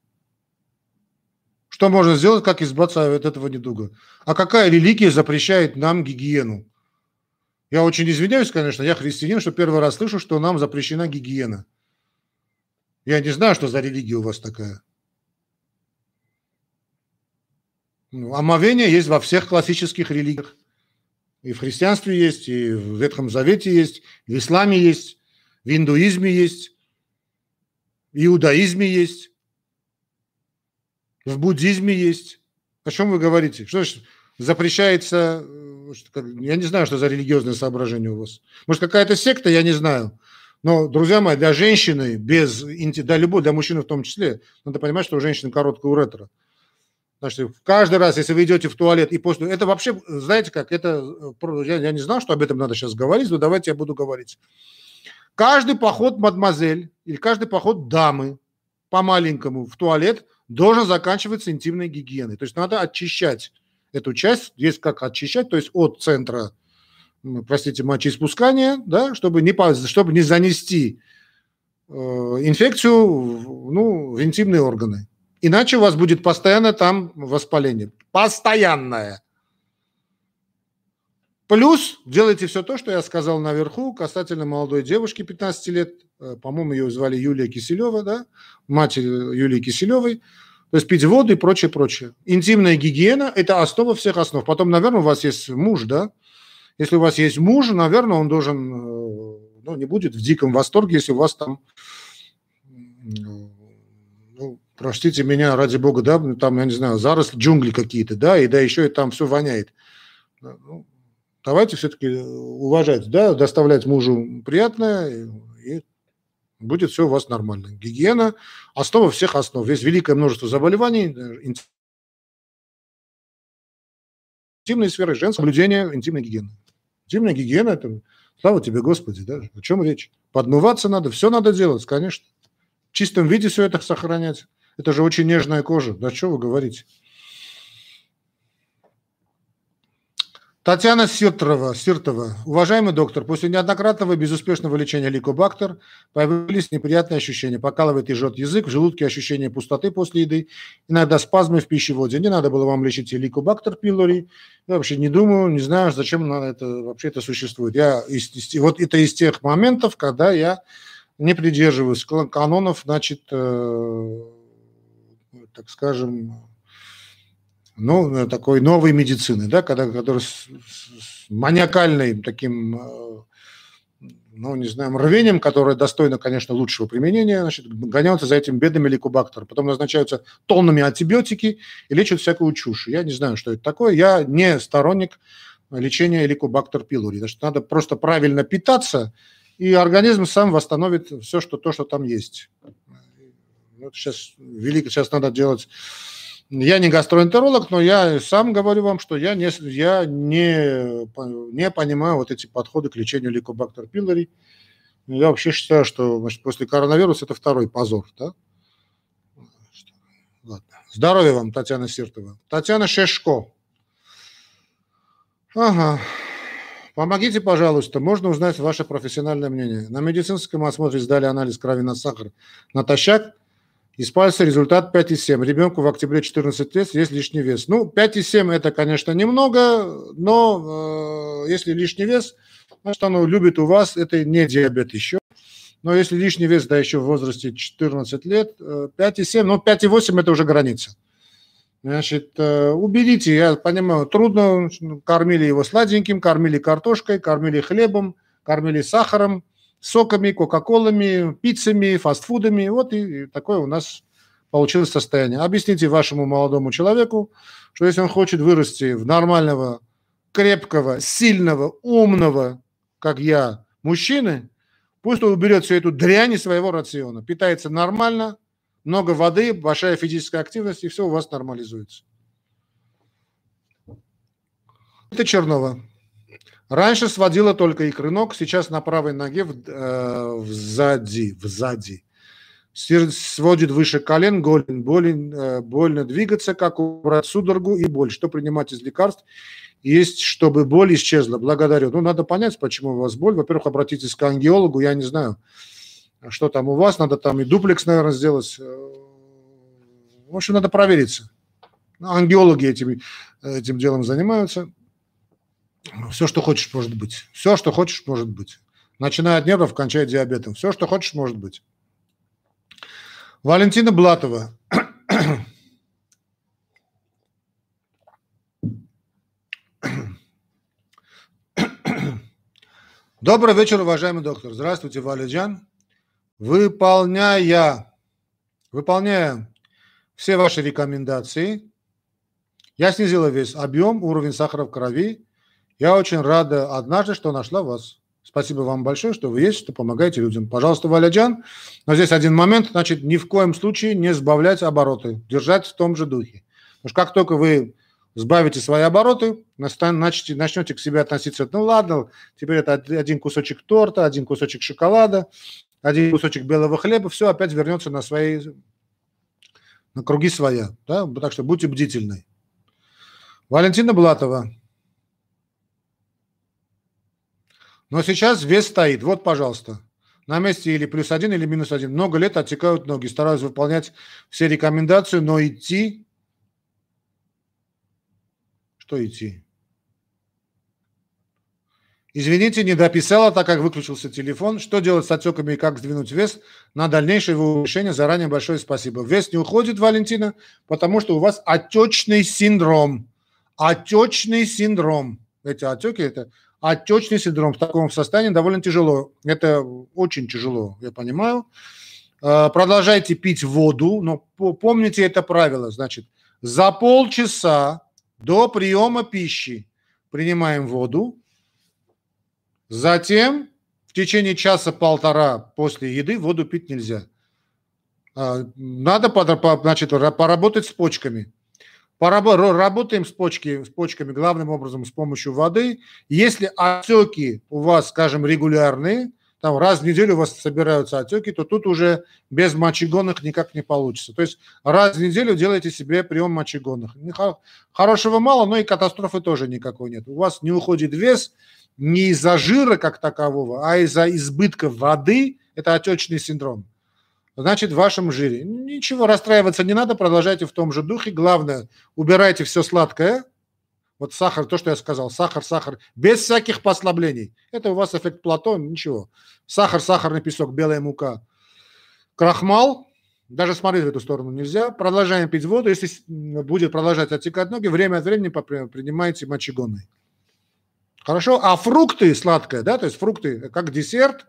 Что можно сделать, как избавиться от этого недуга? А какая религия запрещает нам гигиену? Я очень извиняюсь, конечно, я христианин, что первый раз слышу, что нам запрещена гигиена. Я не знаю, что за религия у вас такая. Ну, омовение есть во всех классических религиях. И в христианстве есть, и в Ветхом Завете есть, в исламе есть, в индуизме есть, в иудаизме есть в буддизме есть. О чем вы говорите? Что значит запрещается, э, я не знаю, что за религиозное соображение у вас. Может, какая-то секта, я не знаю. Но, друзья мои, для женщины без, для любой, для мужчины в том числе, надо понимать, что у женщины короткая уретра. Значит, каждый раз, если вы идете в туалет и после... Это вообще, знаете как, это... Я, я не знал, что об этом надо сейчас говорить, но давайте я буду говорить. Каждый поход мадемуазель или каждый поход дамы по-маленькому в туалет должен заканчиваться интимной гигиеной. То есть надо очищать эту часть, есть как очищать, то есть от центра, простите, мочеиспускания, да, чтобы не, чтобы не занести э, инфекцию ну, в интимные органы. Иначе у вас будет постоянно там воспаление. Постоянное. Плюс делайте все то, что я сказал наверху касательно молодой девушки 15 лет. Э, по-моему, ее звали Юлия Киселева, да? Мать Юлии Киселевой. То есть пить воду и прочее, прочее. Интимная гигиена – это основа всех основ. Потом, наверное, у вас есть муж, да? Если у вас есть муж, наверное, он должен, э, ну, не будет в диком восторге, если у вас там простите меня, ради бога, да, ну, там, я не знаю, заросли, джунгли какие-то, да, и да еще и там все воняет. Ну, давайте все-таки уважать, да, доставлять мужу приятное, и будет все у вас нормально. Гигиена – основа всех основ. Есть великое множество заболеваний, интимной сферы, женское соблюдение интимной гигиены. Интимная гигиена – это, слава тебе, Господи, да, о чем речь? Подмываться надо, все надо делать, конечно. В чистом виде все это сохранять. Это же очень нежная кожа. Да что вы говорите? Татьяна Сиртова, Сиртова. Уважаемый доктор, после неоднократного безуспешного лечения ликобактер появились неприятные ощущения. Покалывает и жжет язык, в желудке ощущение пустоты после еды, иногда спазмы в пищеводе. Не надо было вам лечить ликобактер пилори. Я вообще не думаю, не знаю, зачем это вообще это существует. Я, вот это из тех моментов, когда я не придерживаюсь канонов, значит, э, так скажем, ну, такой новой медицины, да, когда, который с, с маниакальным таким, э, ну, не знаю, рвением, которое достойно, конечно, лучшего применения, значит, гоняются за этим бедным ликобактером. Потом назначаются тоннами антибиотики и лечат всякую чушь. Я не знаю, что это такое. Я не сторонник лечения эликобактер пилори. Значит, надо просто правильно питаться, и организм сам восстановит все, что, то, что там есть. Ну, сейчас велико, сейчас надо делать. Я не гастроэнтеролог, но я сам говорю вам, что я не, я не, не понимаю вот эти подходы к лечению лейкобактер пилори. Я вообще считаю, что значит, после коронавируса это второй позор. Да? Ладно. Здоровья вам, Татьяна Сиртова. Татьяна Шешко. Ага. Помогите, пожалуйста, можно узнать ваше профессиональное мнение. На медицинском осмотре сдали анализ крови на сахар натощак – из пальца результат 5,7. Ребенку в октябре 14 лет есть лишний вес. Ну, 5,7 это, конечно, немного, но э, если лишний вес, значит, оно любит у вас, это не диабет еще. Но если лишний вес, да, еще в возрасте 14 лет, 5,7, ну, 5,8 это уже граница. Значит, э, уберите, я понимаю, трудно, кормили его сладеньким, кормили картошкой, кормили хлебом, кормили сахаром, соками, кока-колами, пиццами, фастфудами. Вот и, такое у нас получилось состояние. Объясните вашему молодому человеку, что если он хочет вырасти в нормального, крепкого, сильного, умного, как я, мужчины, пусть он уберет всю эту дрянь из своего рациона, питается нормально, много воды, большая физическая активность, и все у вас нормализуется. Это Чернова. Раньше сводила только икры сейчас на правой ноге в, э, взади, взади. Сводит выше колен, голен, больно, э, больно двигаться, как убрать судорогу и боль. Что принимать из лекарств? Есть, чтобы боль исчезла. Благодарю. Ну, надо понять, почему у вас боль. Во-первых, обратитесь к ангиологу, я не знаю, что там у вас. Надо там и дуплекс, наверное, сделать. Э, в общем, надо провериться. Ангиологи этим, этим делом занимаются. Все, что хочешь, может быть. Все, что хочешь, может быть. Начиная от нервов, кончая диабетом. Все, что хочешь, может быть. Валентина Блатова. Добрый вечер, уважаемый доктор. Здравствуйте, Валиджан. Выполняя, выполняя все ваши рекомендации, я снизила вес, объем, уровень сахара в крови я очень рада однажды, что нашла вас. Спасибо вам большое, что вы есть, что помогаете людям. Пожалуйста, Валяджан. Но здесь один момент, значит, ни в коем случае не сбавлять обороты, держать в том же духе. Потому что как только вы сбавите свои обороты, начнете, начнете к себе относиться, ну ладно, теперь это один кусочек торта, один кусочек шоколада, один кусочек белого хлеба, все опять вернется на свои, на круги своя. Да? Так что будьте бдительны. Валентина Блатова. Но сейчас вес стоит. Вот, пожалуйста. На месте или плюс один, или минус один. Много лет отекают ноги. Стараюсь выполнять все рекомендации, но идти... Что идти? Извините, не дописала, так как выключился телефон. Что делать с отеками и как сдвинуть вес? На дальнейшее его решение заранее большое спасибо. Вес не уходит, Валентина, потому что у вас отечный синдром. Отечный синдром. Эти отеки – это отечный синдром. В таком состоянии довольно тяжело. Это очень тяжело, я понимаю. А, продолжайте пить воду, но помните это правило. Значит, за полчаса до приема пищи принимаем воду, Затем в течение часа-полтора после еды воду пить нельзя. А, надо значит, поработать с почками. Работаем с, почки, с почками главным образом с помощью воды. Если отеки у вас, скажем, регулярные, там раз в неделю у вас собираются отеки, то тут уже без мочегонных никак не получится. То есть раз в неделю делайте себе прием мочегонных. Хорошего мало, но и катастрофы тоже никакой нет. У вас не уходит вес, не из-за жира как такового, а из-за избытка воды, это отечный синдром, значит, в вашем жире. Ничего, расстраиваться не надо, продолжайте в том же духе. Главное, убирайте все сладкое, вот сахар, то, что я сказал, сахар, сахар, без всяких послаблений. Это у вас эффект плато, ничего. Сахар, сахарный песок, белая мука, крахмал, даже смотреть в эту сторону нельзя. Продолжаем пить воду. Если будет продолжать отекать ноги, время от времени принимайте мочегонный. Хорошо? А фрукты сладкое, да, то есть фрукты как десерт,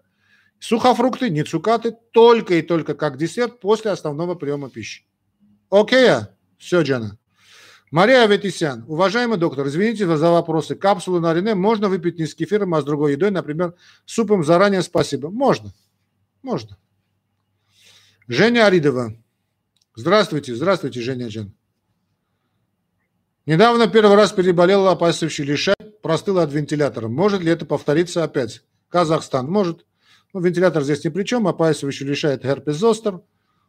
сухофрукты, не цукаты, только и только как десерт после основного приема пищи. Окей? Все, Джана. Мария Аветисян. Уважаемый доктор, извините за вопросы. Капсулы на Рене можно выпить не с кефиром, а с другой едой, например, супом заранее спасибо. Можно. Можно. Женя Аридова. Здравствуйте, здравствуйте, Женя Джан. Недавно первый раз переболела опасывающий лишай простыла от вентилятора. Может ли это повториться опять? Казахстан может. Ну, вентилятор здесь ни при чем, опаивающий лишает герпес зостер.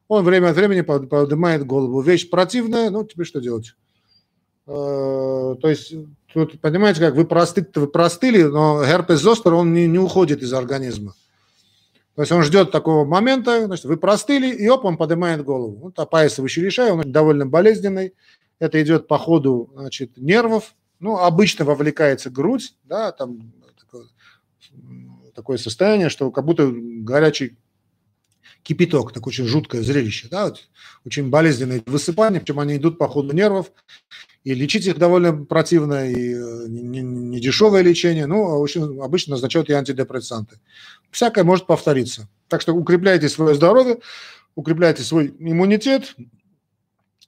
Он время от времени поднимает голову. Вещь противная, ну, тебе что делать? Э, то есть, тут, понимаете, как вы, просты, вы простыли, но герпес зостер, он не, не уходит из организма. То есть он ждет такого момента, значит, вы простыли, и оп, он поднимает голову. Вот опаивающий лишай, он довольно болезненный. Это идет по ходу значит, нервов, ну, обычно вовлекается грудь, да, там такое, состояние, что как будто горячий кипяток, такое очень жуткое зрелище, да, вот, очень болезненные высыпания, причем они идут по ходу нервов, и лечить их довольно противно, и э, не, не дешевое лечение, ну, очень, обычно назначают и антидепрессанты. Всякое может повториться. Так что укрепляйте свое здоровье, укрепляйте свой иммунитет,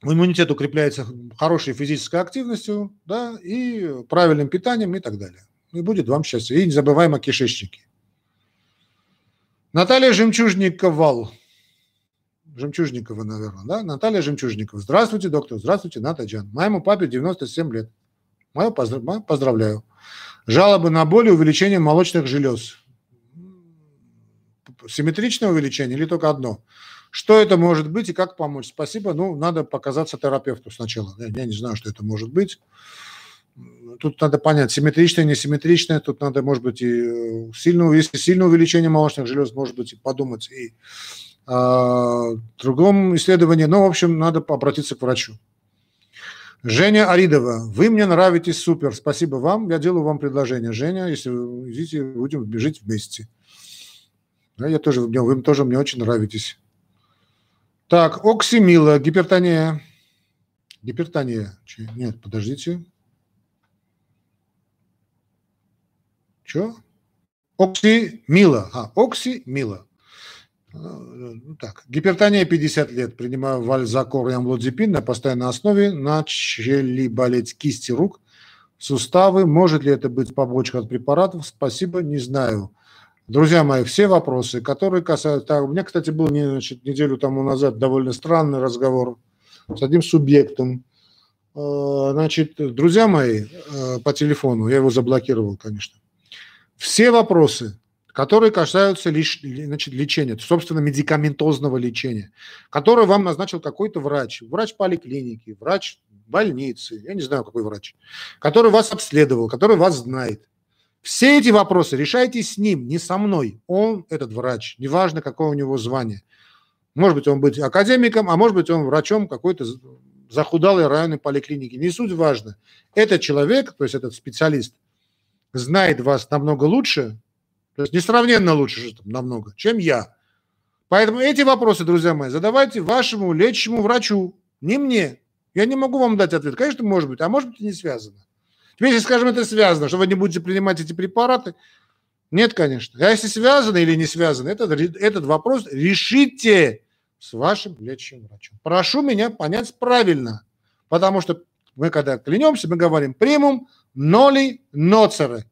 иммунитет укрепляется хорошей физической активностью, да, и правильным питанием и так далее. И будет вам счастье. И не забываем о кишечнике. Наталья Жемчужникова. Жемчужникова, наверное, да? Наталья Жемчужникова. Здравствуйте, доктор. Здравствуйте, Натаджан. Моему папе 97 лет. Мое поздрав... поздравляю. Жалобы на боли, увеличение молочных желез. Симметричное увеличение или только одно? Что это может быть и как помочь? Спасибо. Ну, надо показаться терапевту сначала. Я не знаю, что это может быть. Тут надо понять, симметричное, несимметричное. Тут надо, может быть, и э, сильное, если сильное увеличение молочных желез, может быть, и подумать и о другом исследовании. Но, в общем, надо обратиться к врачу. Женя Аридова, вы мне нравитесь супер, спасибо вам. Я делаю вам предложение. Женя, если вы идите, будем бежать вместе. Да, я тоже, вы тоже мне очень нравитесь. Так, оксимила, гипертония. Гипертония. Нет, подождите. Что? Оксимила. А, оксимила. Ну, так, гипертония 50 лет. Принимаю вальзакор и амлодипин на постоянной основе. Начали болеть кисти рук, суставы. Может ли это быть побочка от препаратов? Спасибо, не знаю. Друзья мои, все вопросы, которые касаются... У меня, кстати, был значит, неделю тому назад довольно странный разговор с одним субъектом. Значит, друзья мои, по телефону, я его заблокировал, конечно. Все вопросы, которые касаются лиш, значит, лечения, собственно, медикаментозного лечения, которое вам назначил какой-то врач, врач поликлиники, врач больницы, я не знаю, какой врач, который вас обследовал, который вас знает. Все эти вопросы решайте с ним, не со мной. Он, этот врач, неважно, какое у него звание. Может быть, он быть академиком, а может быть, он врачом какой-то захудалой районной поликлиники. Не суть важно. Этот человек, то есть этот специалист, знает вас намного лучше, то есть несравненно лучше, намного, чем я. Поэтому эти вопросы, друзья мои, задавайте вашему лечащему врачу, не мне. Я не могу вам дать ответ. Конечно, может быть, а может быть и не связано. Теперь, если, скажем, это связано, что вы не будете принимать эти препараты, нет, конечно. А если связано или не связано, этот, этот вопрос решите с вашим лечащим врачом. Прошу меня понять правильно, потому что мы, когда клянемся, мы говорим примум ноли ноцеры.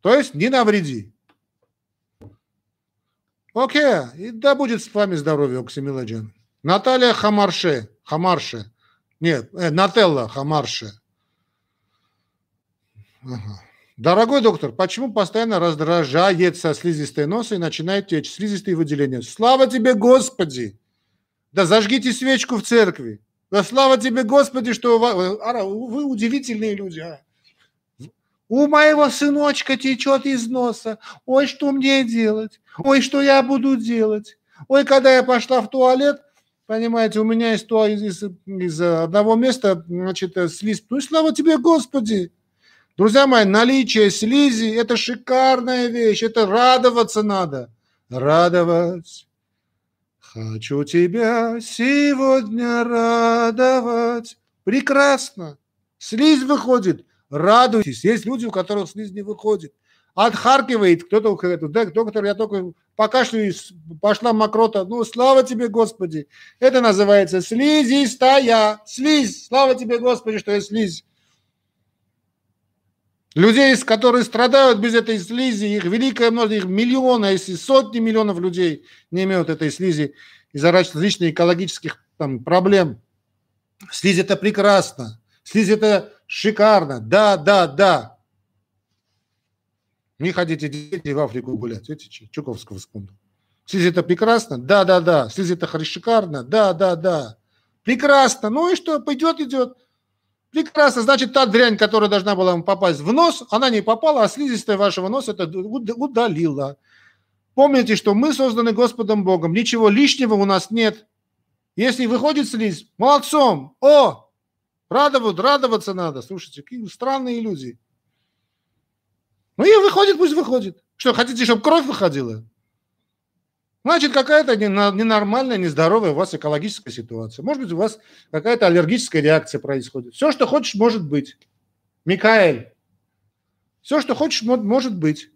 То есть не навреди. Окей, и да будет с вами здоровье, Оксимиладжан. Наталья Хамарше, Хамарше. Нет, э, Нателла Хамарше. Ага. Дорогой доктор, почему постоянно раздражается слизистые носа и начинает течь слизистые выделения? Слава тебе, Господи! Да зажгите свечку в церкви. Да слава тебе, Господи, что вы, вы удивительные люди. А? У моего сыночка течет из носа. Ой, что мне делать? Ой, что я буду делать? Ой, когда я пошла в туалет, понимаете, у меня из, из, из одного места, значит, слизь. Ну, слава тебе, Господи! Друзья мои, наличие слизи – это шикарная вещь, это радоваться надо. Радовать. Хочу тебя сегодня радовать. Прекрасно. Слизь выходит. Радуйтесь. Есть люди, у которых слизь не выходит. Отхаркивает кто-то, да, доктор, я только покашлю, пошла мокрота. Ну, слава тебе, Господи. Это называется слизистая. Слизь. Слава тебе, Господи, что я слизь. Людей, которые страдают без этой слизи, их великое множество, их миллионы, если сотни миллионов людей не имеют этой слизи из-за различных экологических там, проблем. Слизь это прекрасно, слизь это шикарно, да, да, да. Не ходите дети в Африку гулять, видите, Чуковского вспомнил. Слизь это прекрасно, да, да, да. Слизь это шикарно, да, да, да. Прекрасно, ну и что, пойдет, идет. Прекрасно, значит, та дрянь, которая должна была вам попасть в нос, она не попала, а слизистая вашего носа это удалила. Помните, что мы созданы Господом Богом, ничего лишнего у нас нет. Если выходит слизь, молодцом, о, радовать, радоваться надо. Слушайте, какие странные люди. Ну и выходит, пусть выходит. Что, хотите, чтобы кровь выходила? Значит, какая-то ненормальная, нездоровая у вас экологическая ситуация. Может быть, у вас какая-то аллергическая реакция происходит. Все, что хочешь, может быть. Микаэль. Все, что хочешь, может быть.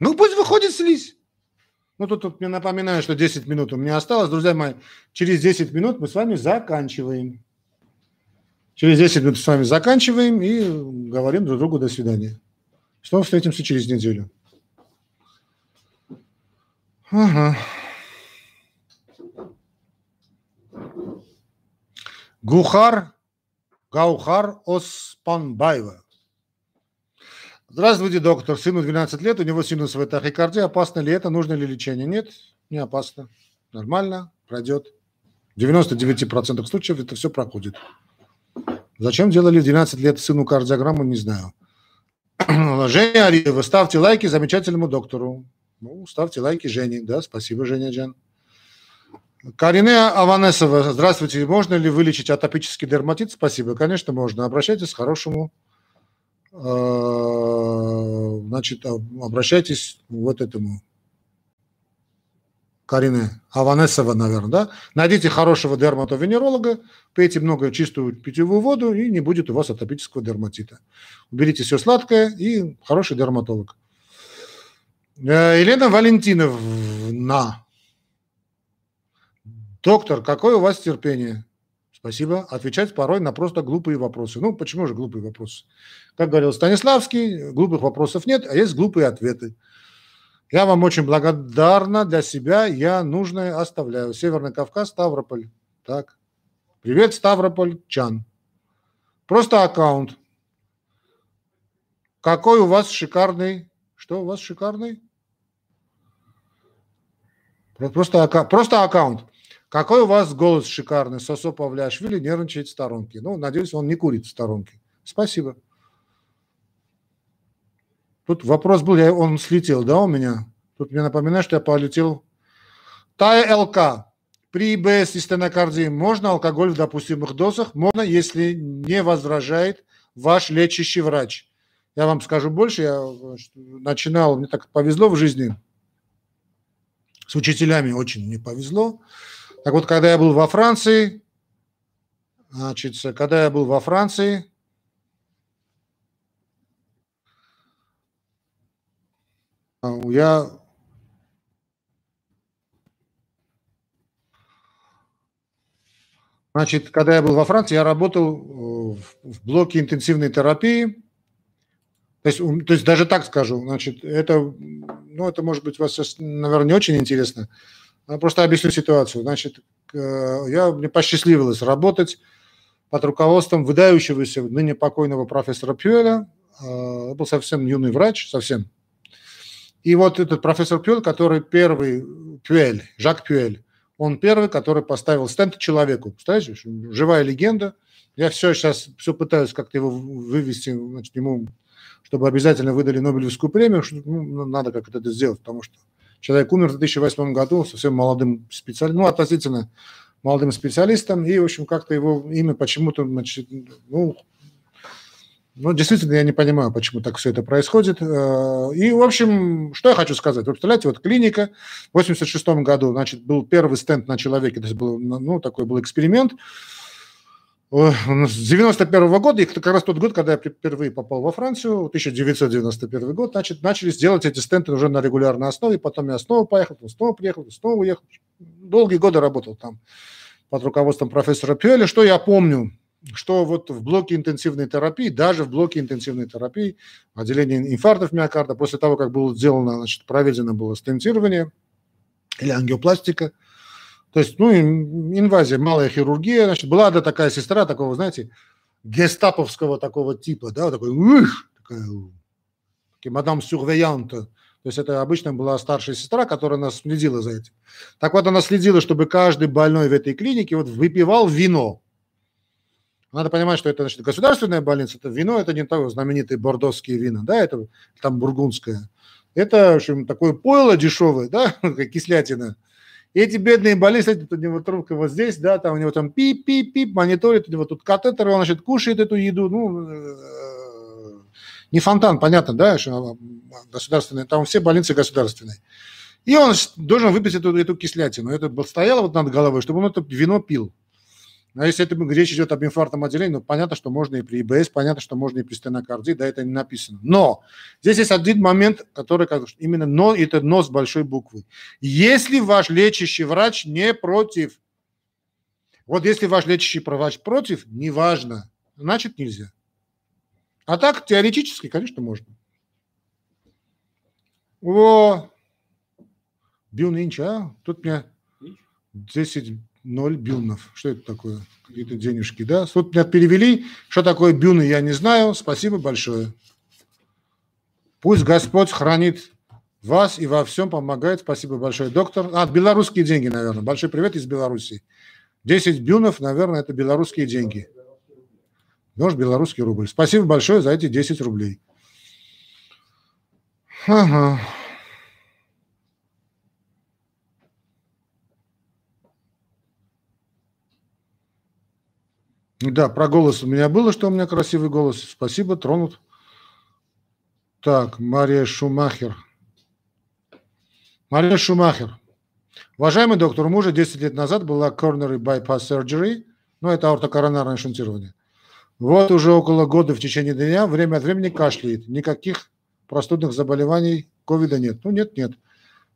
Ну, пусть выходит слизь. Ну, тут, тут мне напоминаю, что 10 минут у меня осталось. Друзья мои, через 10 минут мы с вами заканчиваем. Через 10 минут с вами заканчиваем и говорим друг другу до свидания. Снова встретимся через неделю. Ага. Гухар Гаухар Оспанбаева. Здравствуйте, доктор. Сыну 12 лет, у него синусовая тахикардия. Опасно ли это? Нужно ли лечение? Нет, не опасно. Нормально, пройдет. В 99% случаев это все проходит. Зачем делали 12 лет сыну кардиограмму, не знаю. Женя Ариева, ставьте лайки замечательному доктору. Ну, ставьте лайки Жене. Да, спасибо, Женя Джан. Карине Аванесова, здравствуйте. Можно ли вылечить атопический дерматит? Спасибо. Конечно, можно. Обращайтесь к хорошему. Э, значит, обращайтесь вот этому Карины Аванесова, наверное, да? Найдите хорошего дерматовенеролога, пейте много чистую питьевую воду, и не будет у вас атопического дерматита. Уберите все сладкое, и хороший дерматолог. Э, Елена Валентиновна. Доктор, какое у вас терпение? Спасибо. Отвечать порой на просто глупые вопросы. Ну, почему же глупые вопросы? Как говорил Станиславский, глупых вопросов нет, а есть глупые ответы. Я вам очень благодарна для себя, я нужное оставляю. Северный Кавказ, Ставрополь. Так. Привет, Ставрополь, Чан. Просто аккаунт. Какой у вас шикарный... Что у вас шикарный? Просто, просто аккаунт. Какой у вас голос шикарный, Сосо Павляшвили нервничает в сторонке. Ну, надеюсь, он не курит в сторонке. Спасибо. Тут вопрос был, я, он слетел, да, у меня? Тут мне напоминает, что я полетел. Тая ЛК. При ИБС и стенокардии можно алкоголь в допустимых дозах? Можно, если не возражает ваш лечащий врач. Я вам скажу больше, я начинал, мне так повезло в жизни, с учителями очень не повезло. Так вот, когда я был во Франции, значит, когда я был во Франции, я Значит, когда я был во Франции, я работал в блоке интенсивной терапии. То есть, то есть даже так скажу, значит, это, ну, это может быть вас сейчас, наверное, не очень интересно. Просто объясню ситуацию. Значит, я, мне посчастливилось работать под руководством выдающегося ныне покойного профессора Пюэля. А, был совсем юный врач, совсем. И вот этот профессор Пюэль, который первый, Пюэль, Жак Пюэль, он первый, который поставил стенд человеку. Представляете, живая легенда. Я все сейчас все пытаюсь как-то его вывести, значит, ему, чтобы обязательно выдали Нобелевскую премию, что ну, надо как-то это сделать, потому что Человек умер в 2008 году совсем молодым специалистом, ну, относительно молодым специалистом, и, в общем, как-то его имя почему-то, значит, ну, ну, действительно, я не понимаю, почему так все это происходит. Э, и, в общем, что я хочу сказать. Вы представляете, вот клиника в 86 году, значит, был первый стенд на человеке, то есть был, ну, такой был эксперимент, с 91 -го года, и как раз тот год, когда я впервые попал во Францию, 1991 год, значит, начали сделать эти стенты уже на регулярной основе, потом я снова поехал, снова приехал, снова уехал. Долгие годы работал там под руководством профессора Пьеля. Что я помню, что вот в блоке интенсивной терапии, даже в блоке интенсивной терапии, отделение инфарктов миокарда, после того, как было сделано, значит, проведено было стентирование или ангиопластика, то есть, ну, инвазия, малая хирургия. Значит, была да, такая сестра, такого, знаете, гестаповского такого типа, да, такой, ух, такая, мадам сюрвеянта. То есть это обычно была старшая сестра, которая нас следила за этим. Так вот, она следила, чтобы каждый больной в этой клинике вот выпивал вино. Надо понимать, что это значит, государственная больница, это вино, это не то знаменитые бордосские вина, да, это там бургундское. Это, в общем, такое пойло дешевое, да, как кислятина. И эти бедные больные, у него трубка вот здесь, да, там у него там пип-пип-пип, мониторит, у него тут катетер, он, значит, кушает эту еду, ну, э, не фонтан, понятно, да, что государственный, там все больницы государственные. И он должен выпить эту, эту кислятину. Это стояло вот над головой, чтобы он это вино пил. А если это речь идет об инфарктном отделении, ну, понятно, что можно и при ИБС, понятно, что можно и при стенокардии, да, это не написано. Но здесь есть один момент, который как, именно «но» – это «но» с большой буквы. Если ваш лечащий врач не против, вот если ваш лечащий врач против, неважно, значит нельзя. А так, теоретически, конечно, можно. О, Бил а? Тут мне 10 ноль бюнов. Что это такое? Какие-то денежки, да? Вот меня перевели. Что такое бюны, я не знаю. Спасибо большое. Пусть Господь хранит вас и во всем помогает. Спасибо большое, доктор. А, белорусские деньги, наверное. Большой привет из Беларуси. 10 бюнов, наверное, это белорусские деньги. Может, белорусский рубль. Спасибо большое за эти 10 рублей. Ага. Да, про голос у меня было, что у меня красивый голос. Спасибо, тронут. Так, Мария Шумахер. Мария Шумахер. Уважаемый доктор, мужа 10 лет назад была coronary bypass surgery, ну, это аортокоронарное шунтирование. Вот уже около года в течение дня время от времени кашляет. Никаких простудных заболеваний ковида нет. Ну, нет, нет.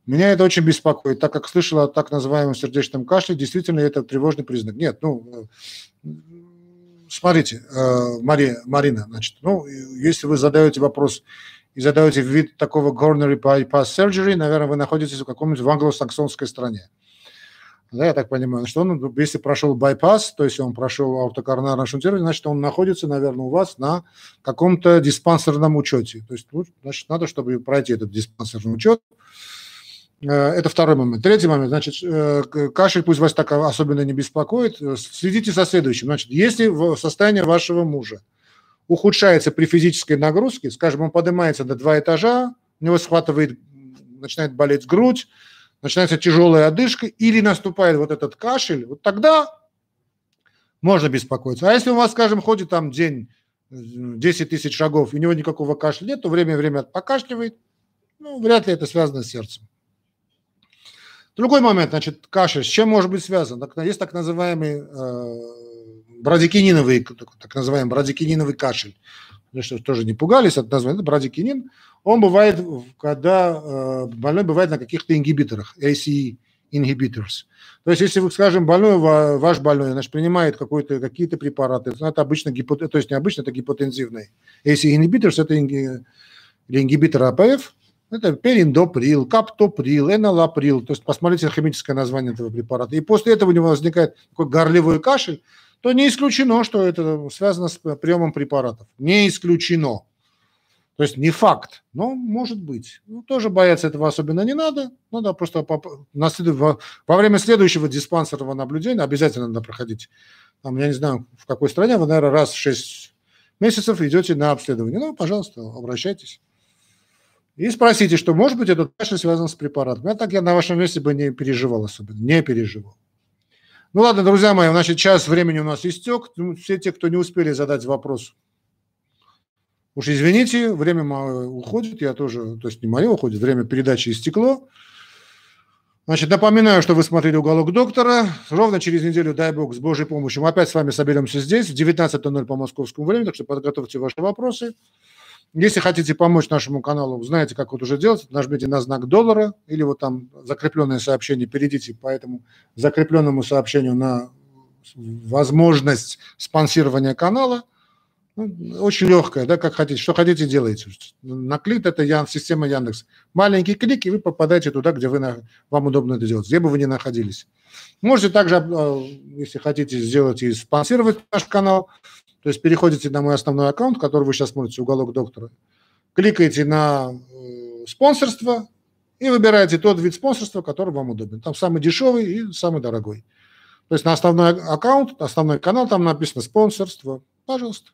Меня это очень беспокоит, так как слышала о так называемом сердечном кашле, действительно это тревожный признак. Нет, ну, Смотрите, э, Мария, Марина, значит, ну, если вы задаете вопрос и задаете вид такого coronary bypass surgery, наверное, вы находитесь в каком-нибудь в англосаксонской стране. Да, я так понимаю, что он, если прошел байпас, то есть он прошел аутокоронарное шунтирование, значит, он находится, наверное, у вас на каком-то диспансерном учете. То есть, значит, надо, чтобы пройти этот диспансерный учет. Э, это второй момент. Третий момент, значит, э, кашель пусть вас так особенно не беспокоит. Следите за следующим. Значит, если состояние вашего мужа ухудшается при физической нагрузке, скажем, он поднимается до два этажа, у него схватывает, начинает болеть грудь, начинается тяжелая одышка или наступает вот этот кашель, вот тогда можно беспокоиться. А если у вас, скажем, ходит там день 10 тысяч шагов, и у него никакого кашля нет, то время-время покашливает, ну, вряд ли это связано с сердцем. Другой момент, значит, кашель, с чем может быть связан? Есть так называемый э, брадикининовый, так называемый брадикининовый кашель. Что тоже не пугались от названия, это брадикинин он бывает, когда э, больной бывает на каких-то ингибиторах, ACE inhibitors. То есть, если вы, скажем, больной, ваш больной, значит, принимает какой-то, какие-то препараты, это обычно, гипот, то есть не обычно, это гипотензивный. ACE inhibitors – это инги, ингибитор АПФ, это периндоприл, каптоприл, энолаприл. То есть посмотрите химическое название этого препарата. И после этого у него возникает такой горлевой кашель, то не исключено, что это связано с приемом препаратов. Не исключено. То есть не факт, но может быть. Ну, тоже бояться этого особенно не надо. Надо просто на след... во время следующего диспансерного наблюдения обязательно надо проходить. Там, я не знаю, в какой стране, вы, наверное, раз в 6 месяцев идете на обследование. Ну, пожалуйста, обращайтесь. И спросите, что, может быть, это точно связано с препаратом. Я так я на вашем месте бы не переживал особенно, не переживал. Ну ладно, друзья мои, значит, час времени у нас истек. Ну, все те, кто не успели задать вопрос, Уж извините, время мое уходит, я тоже, то есть не мое уходит, время передачи истекло. Значит, напоминаю, что вы смотрели «Уголок доктора». Ровно через неделю, дай бог, с Божьей помощью, мы опять с вами соберемся здесь в 19.00 по московскому времени, так что подготовьте ваши вопросы. Если хотите помочь нашему каналу, знаете, как это уже делать, нажмите на знак доллара или вот там закрепленное сообщение, перейдите по этому закрепленному сообщению на возможность спонсирования канала – ну, очень легкая, да, как хотите. Что хотите, делаете. Наклик – это Ян, система Яндекс. Маленький клик, и вы попадаете туда, где вы, вам удобно это делать, где бы вы ни находились. Можете также, а, если хотите, сделать и спонсировать наш канал. То есть переходите на мой основной аккаунт, который вы сейчас смотрите, уголок доктора. Кликаете на э, спонсорство и выбираете тот вид спонсорства, который вам удобен. Там самый дешевый и самый дорогой. То есть на основной аккаунт, основной канал, там написано спонсорство. Пожалуйста.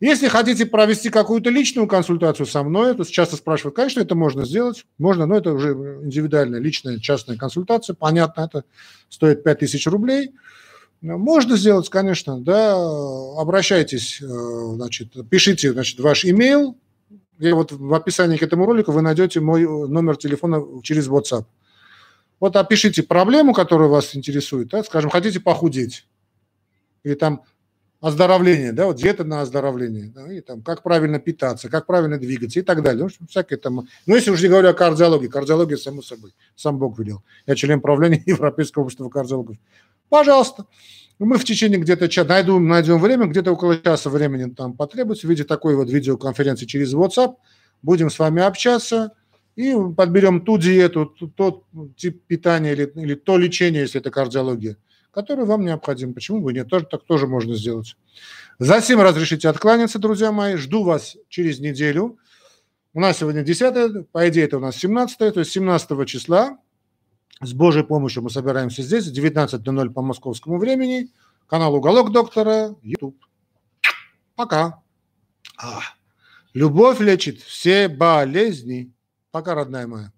Если хотите провести какую-то личную консультацию со мной, то часто спрашивают, конечно, это можно сделать. Можно, но это уже индивидуальная, личная, частная консультация. Понятно, это стоит 5000 рублей. Можно сделать, конечно, да, обращайтесь, э, значит, пишите, значит, ваш имейл, и вот в описании к этому ролику вы найдете мой номер телефона через WhatsApp. Вот опишите проблему, которая вас интересует, да, скажем, хотите похудеть, или там оздоровление, да, вот диета на оздоровление, да, и там, как правильно питаться, как правильно двигаться и так далее. Ну, всякое там. Ну, если уже не говорю о кардиологии, кардиология, само собой, сам Бог велел. Я член правления Европейского общества кардиологов. Пожалуйста. Мы в течение где-то часа найдем, найдем время, где-то около часа времени там потребуется в виде такой вот видеоконференции через WhatsApp. Будем с вами общаться и подберем ту диету, тот тип питания или, или то лечение, если это кардиология, который вам необходим. Почему бы нет? Тоже, так тоже можно сделать. Затем разрешите откланяться, друзья мои. Жду вас через неделю. У нас сегодня 10 по идее это у нас 17 то есть 17 числа. С Божьей помощью мы собираемся здесь, 19.00 по московскому времени. Канал «Уголок доктора», YouTube. Пока. А, любовь лечит все болезни. Пока, родная моя.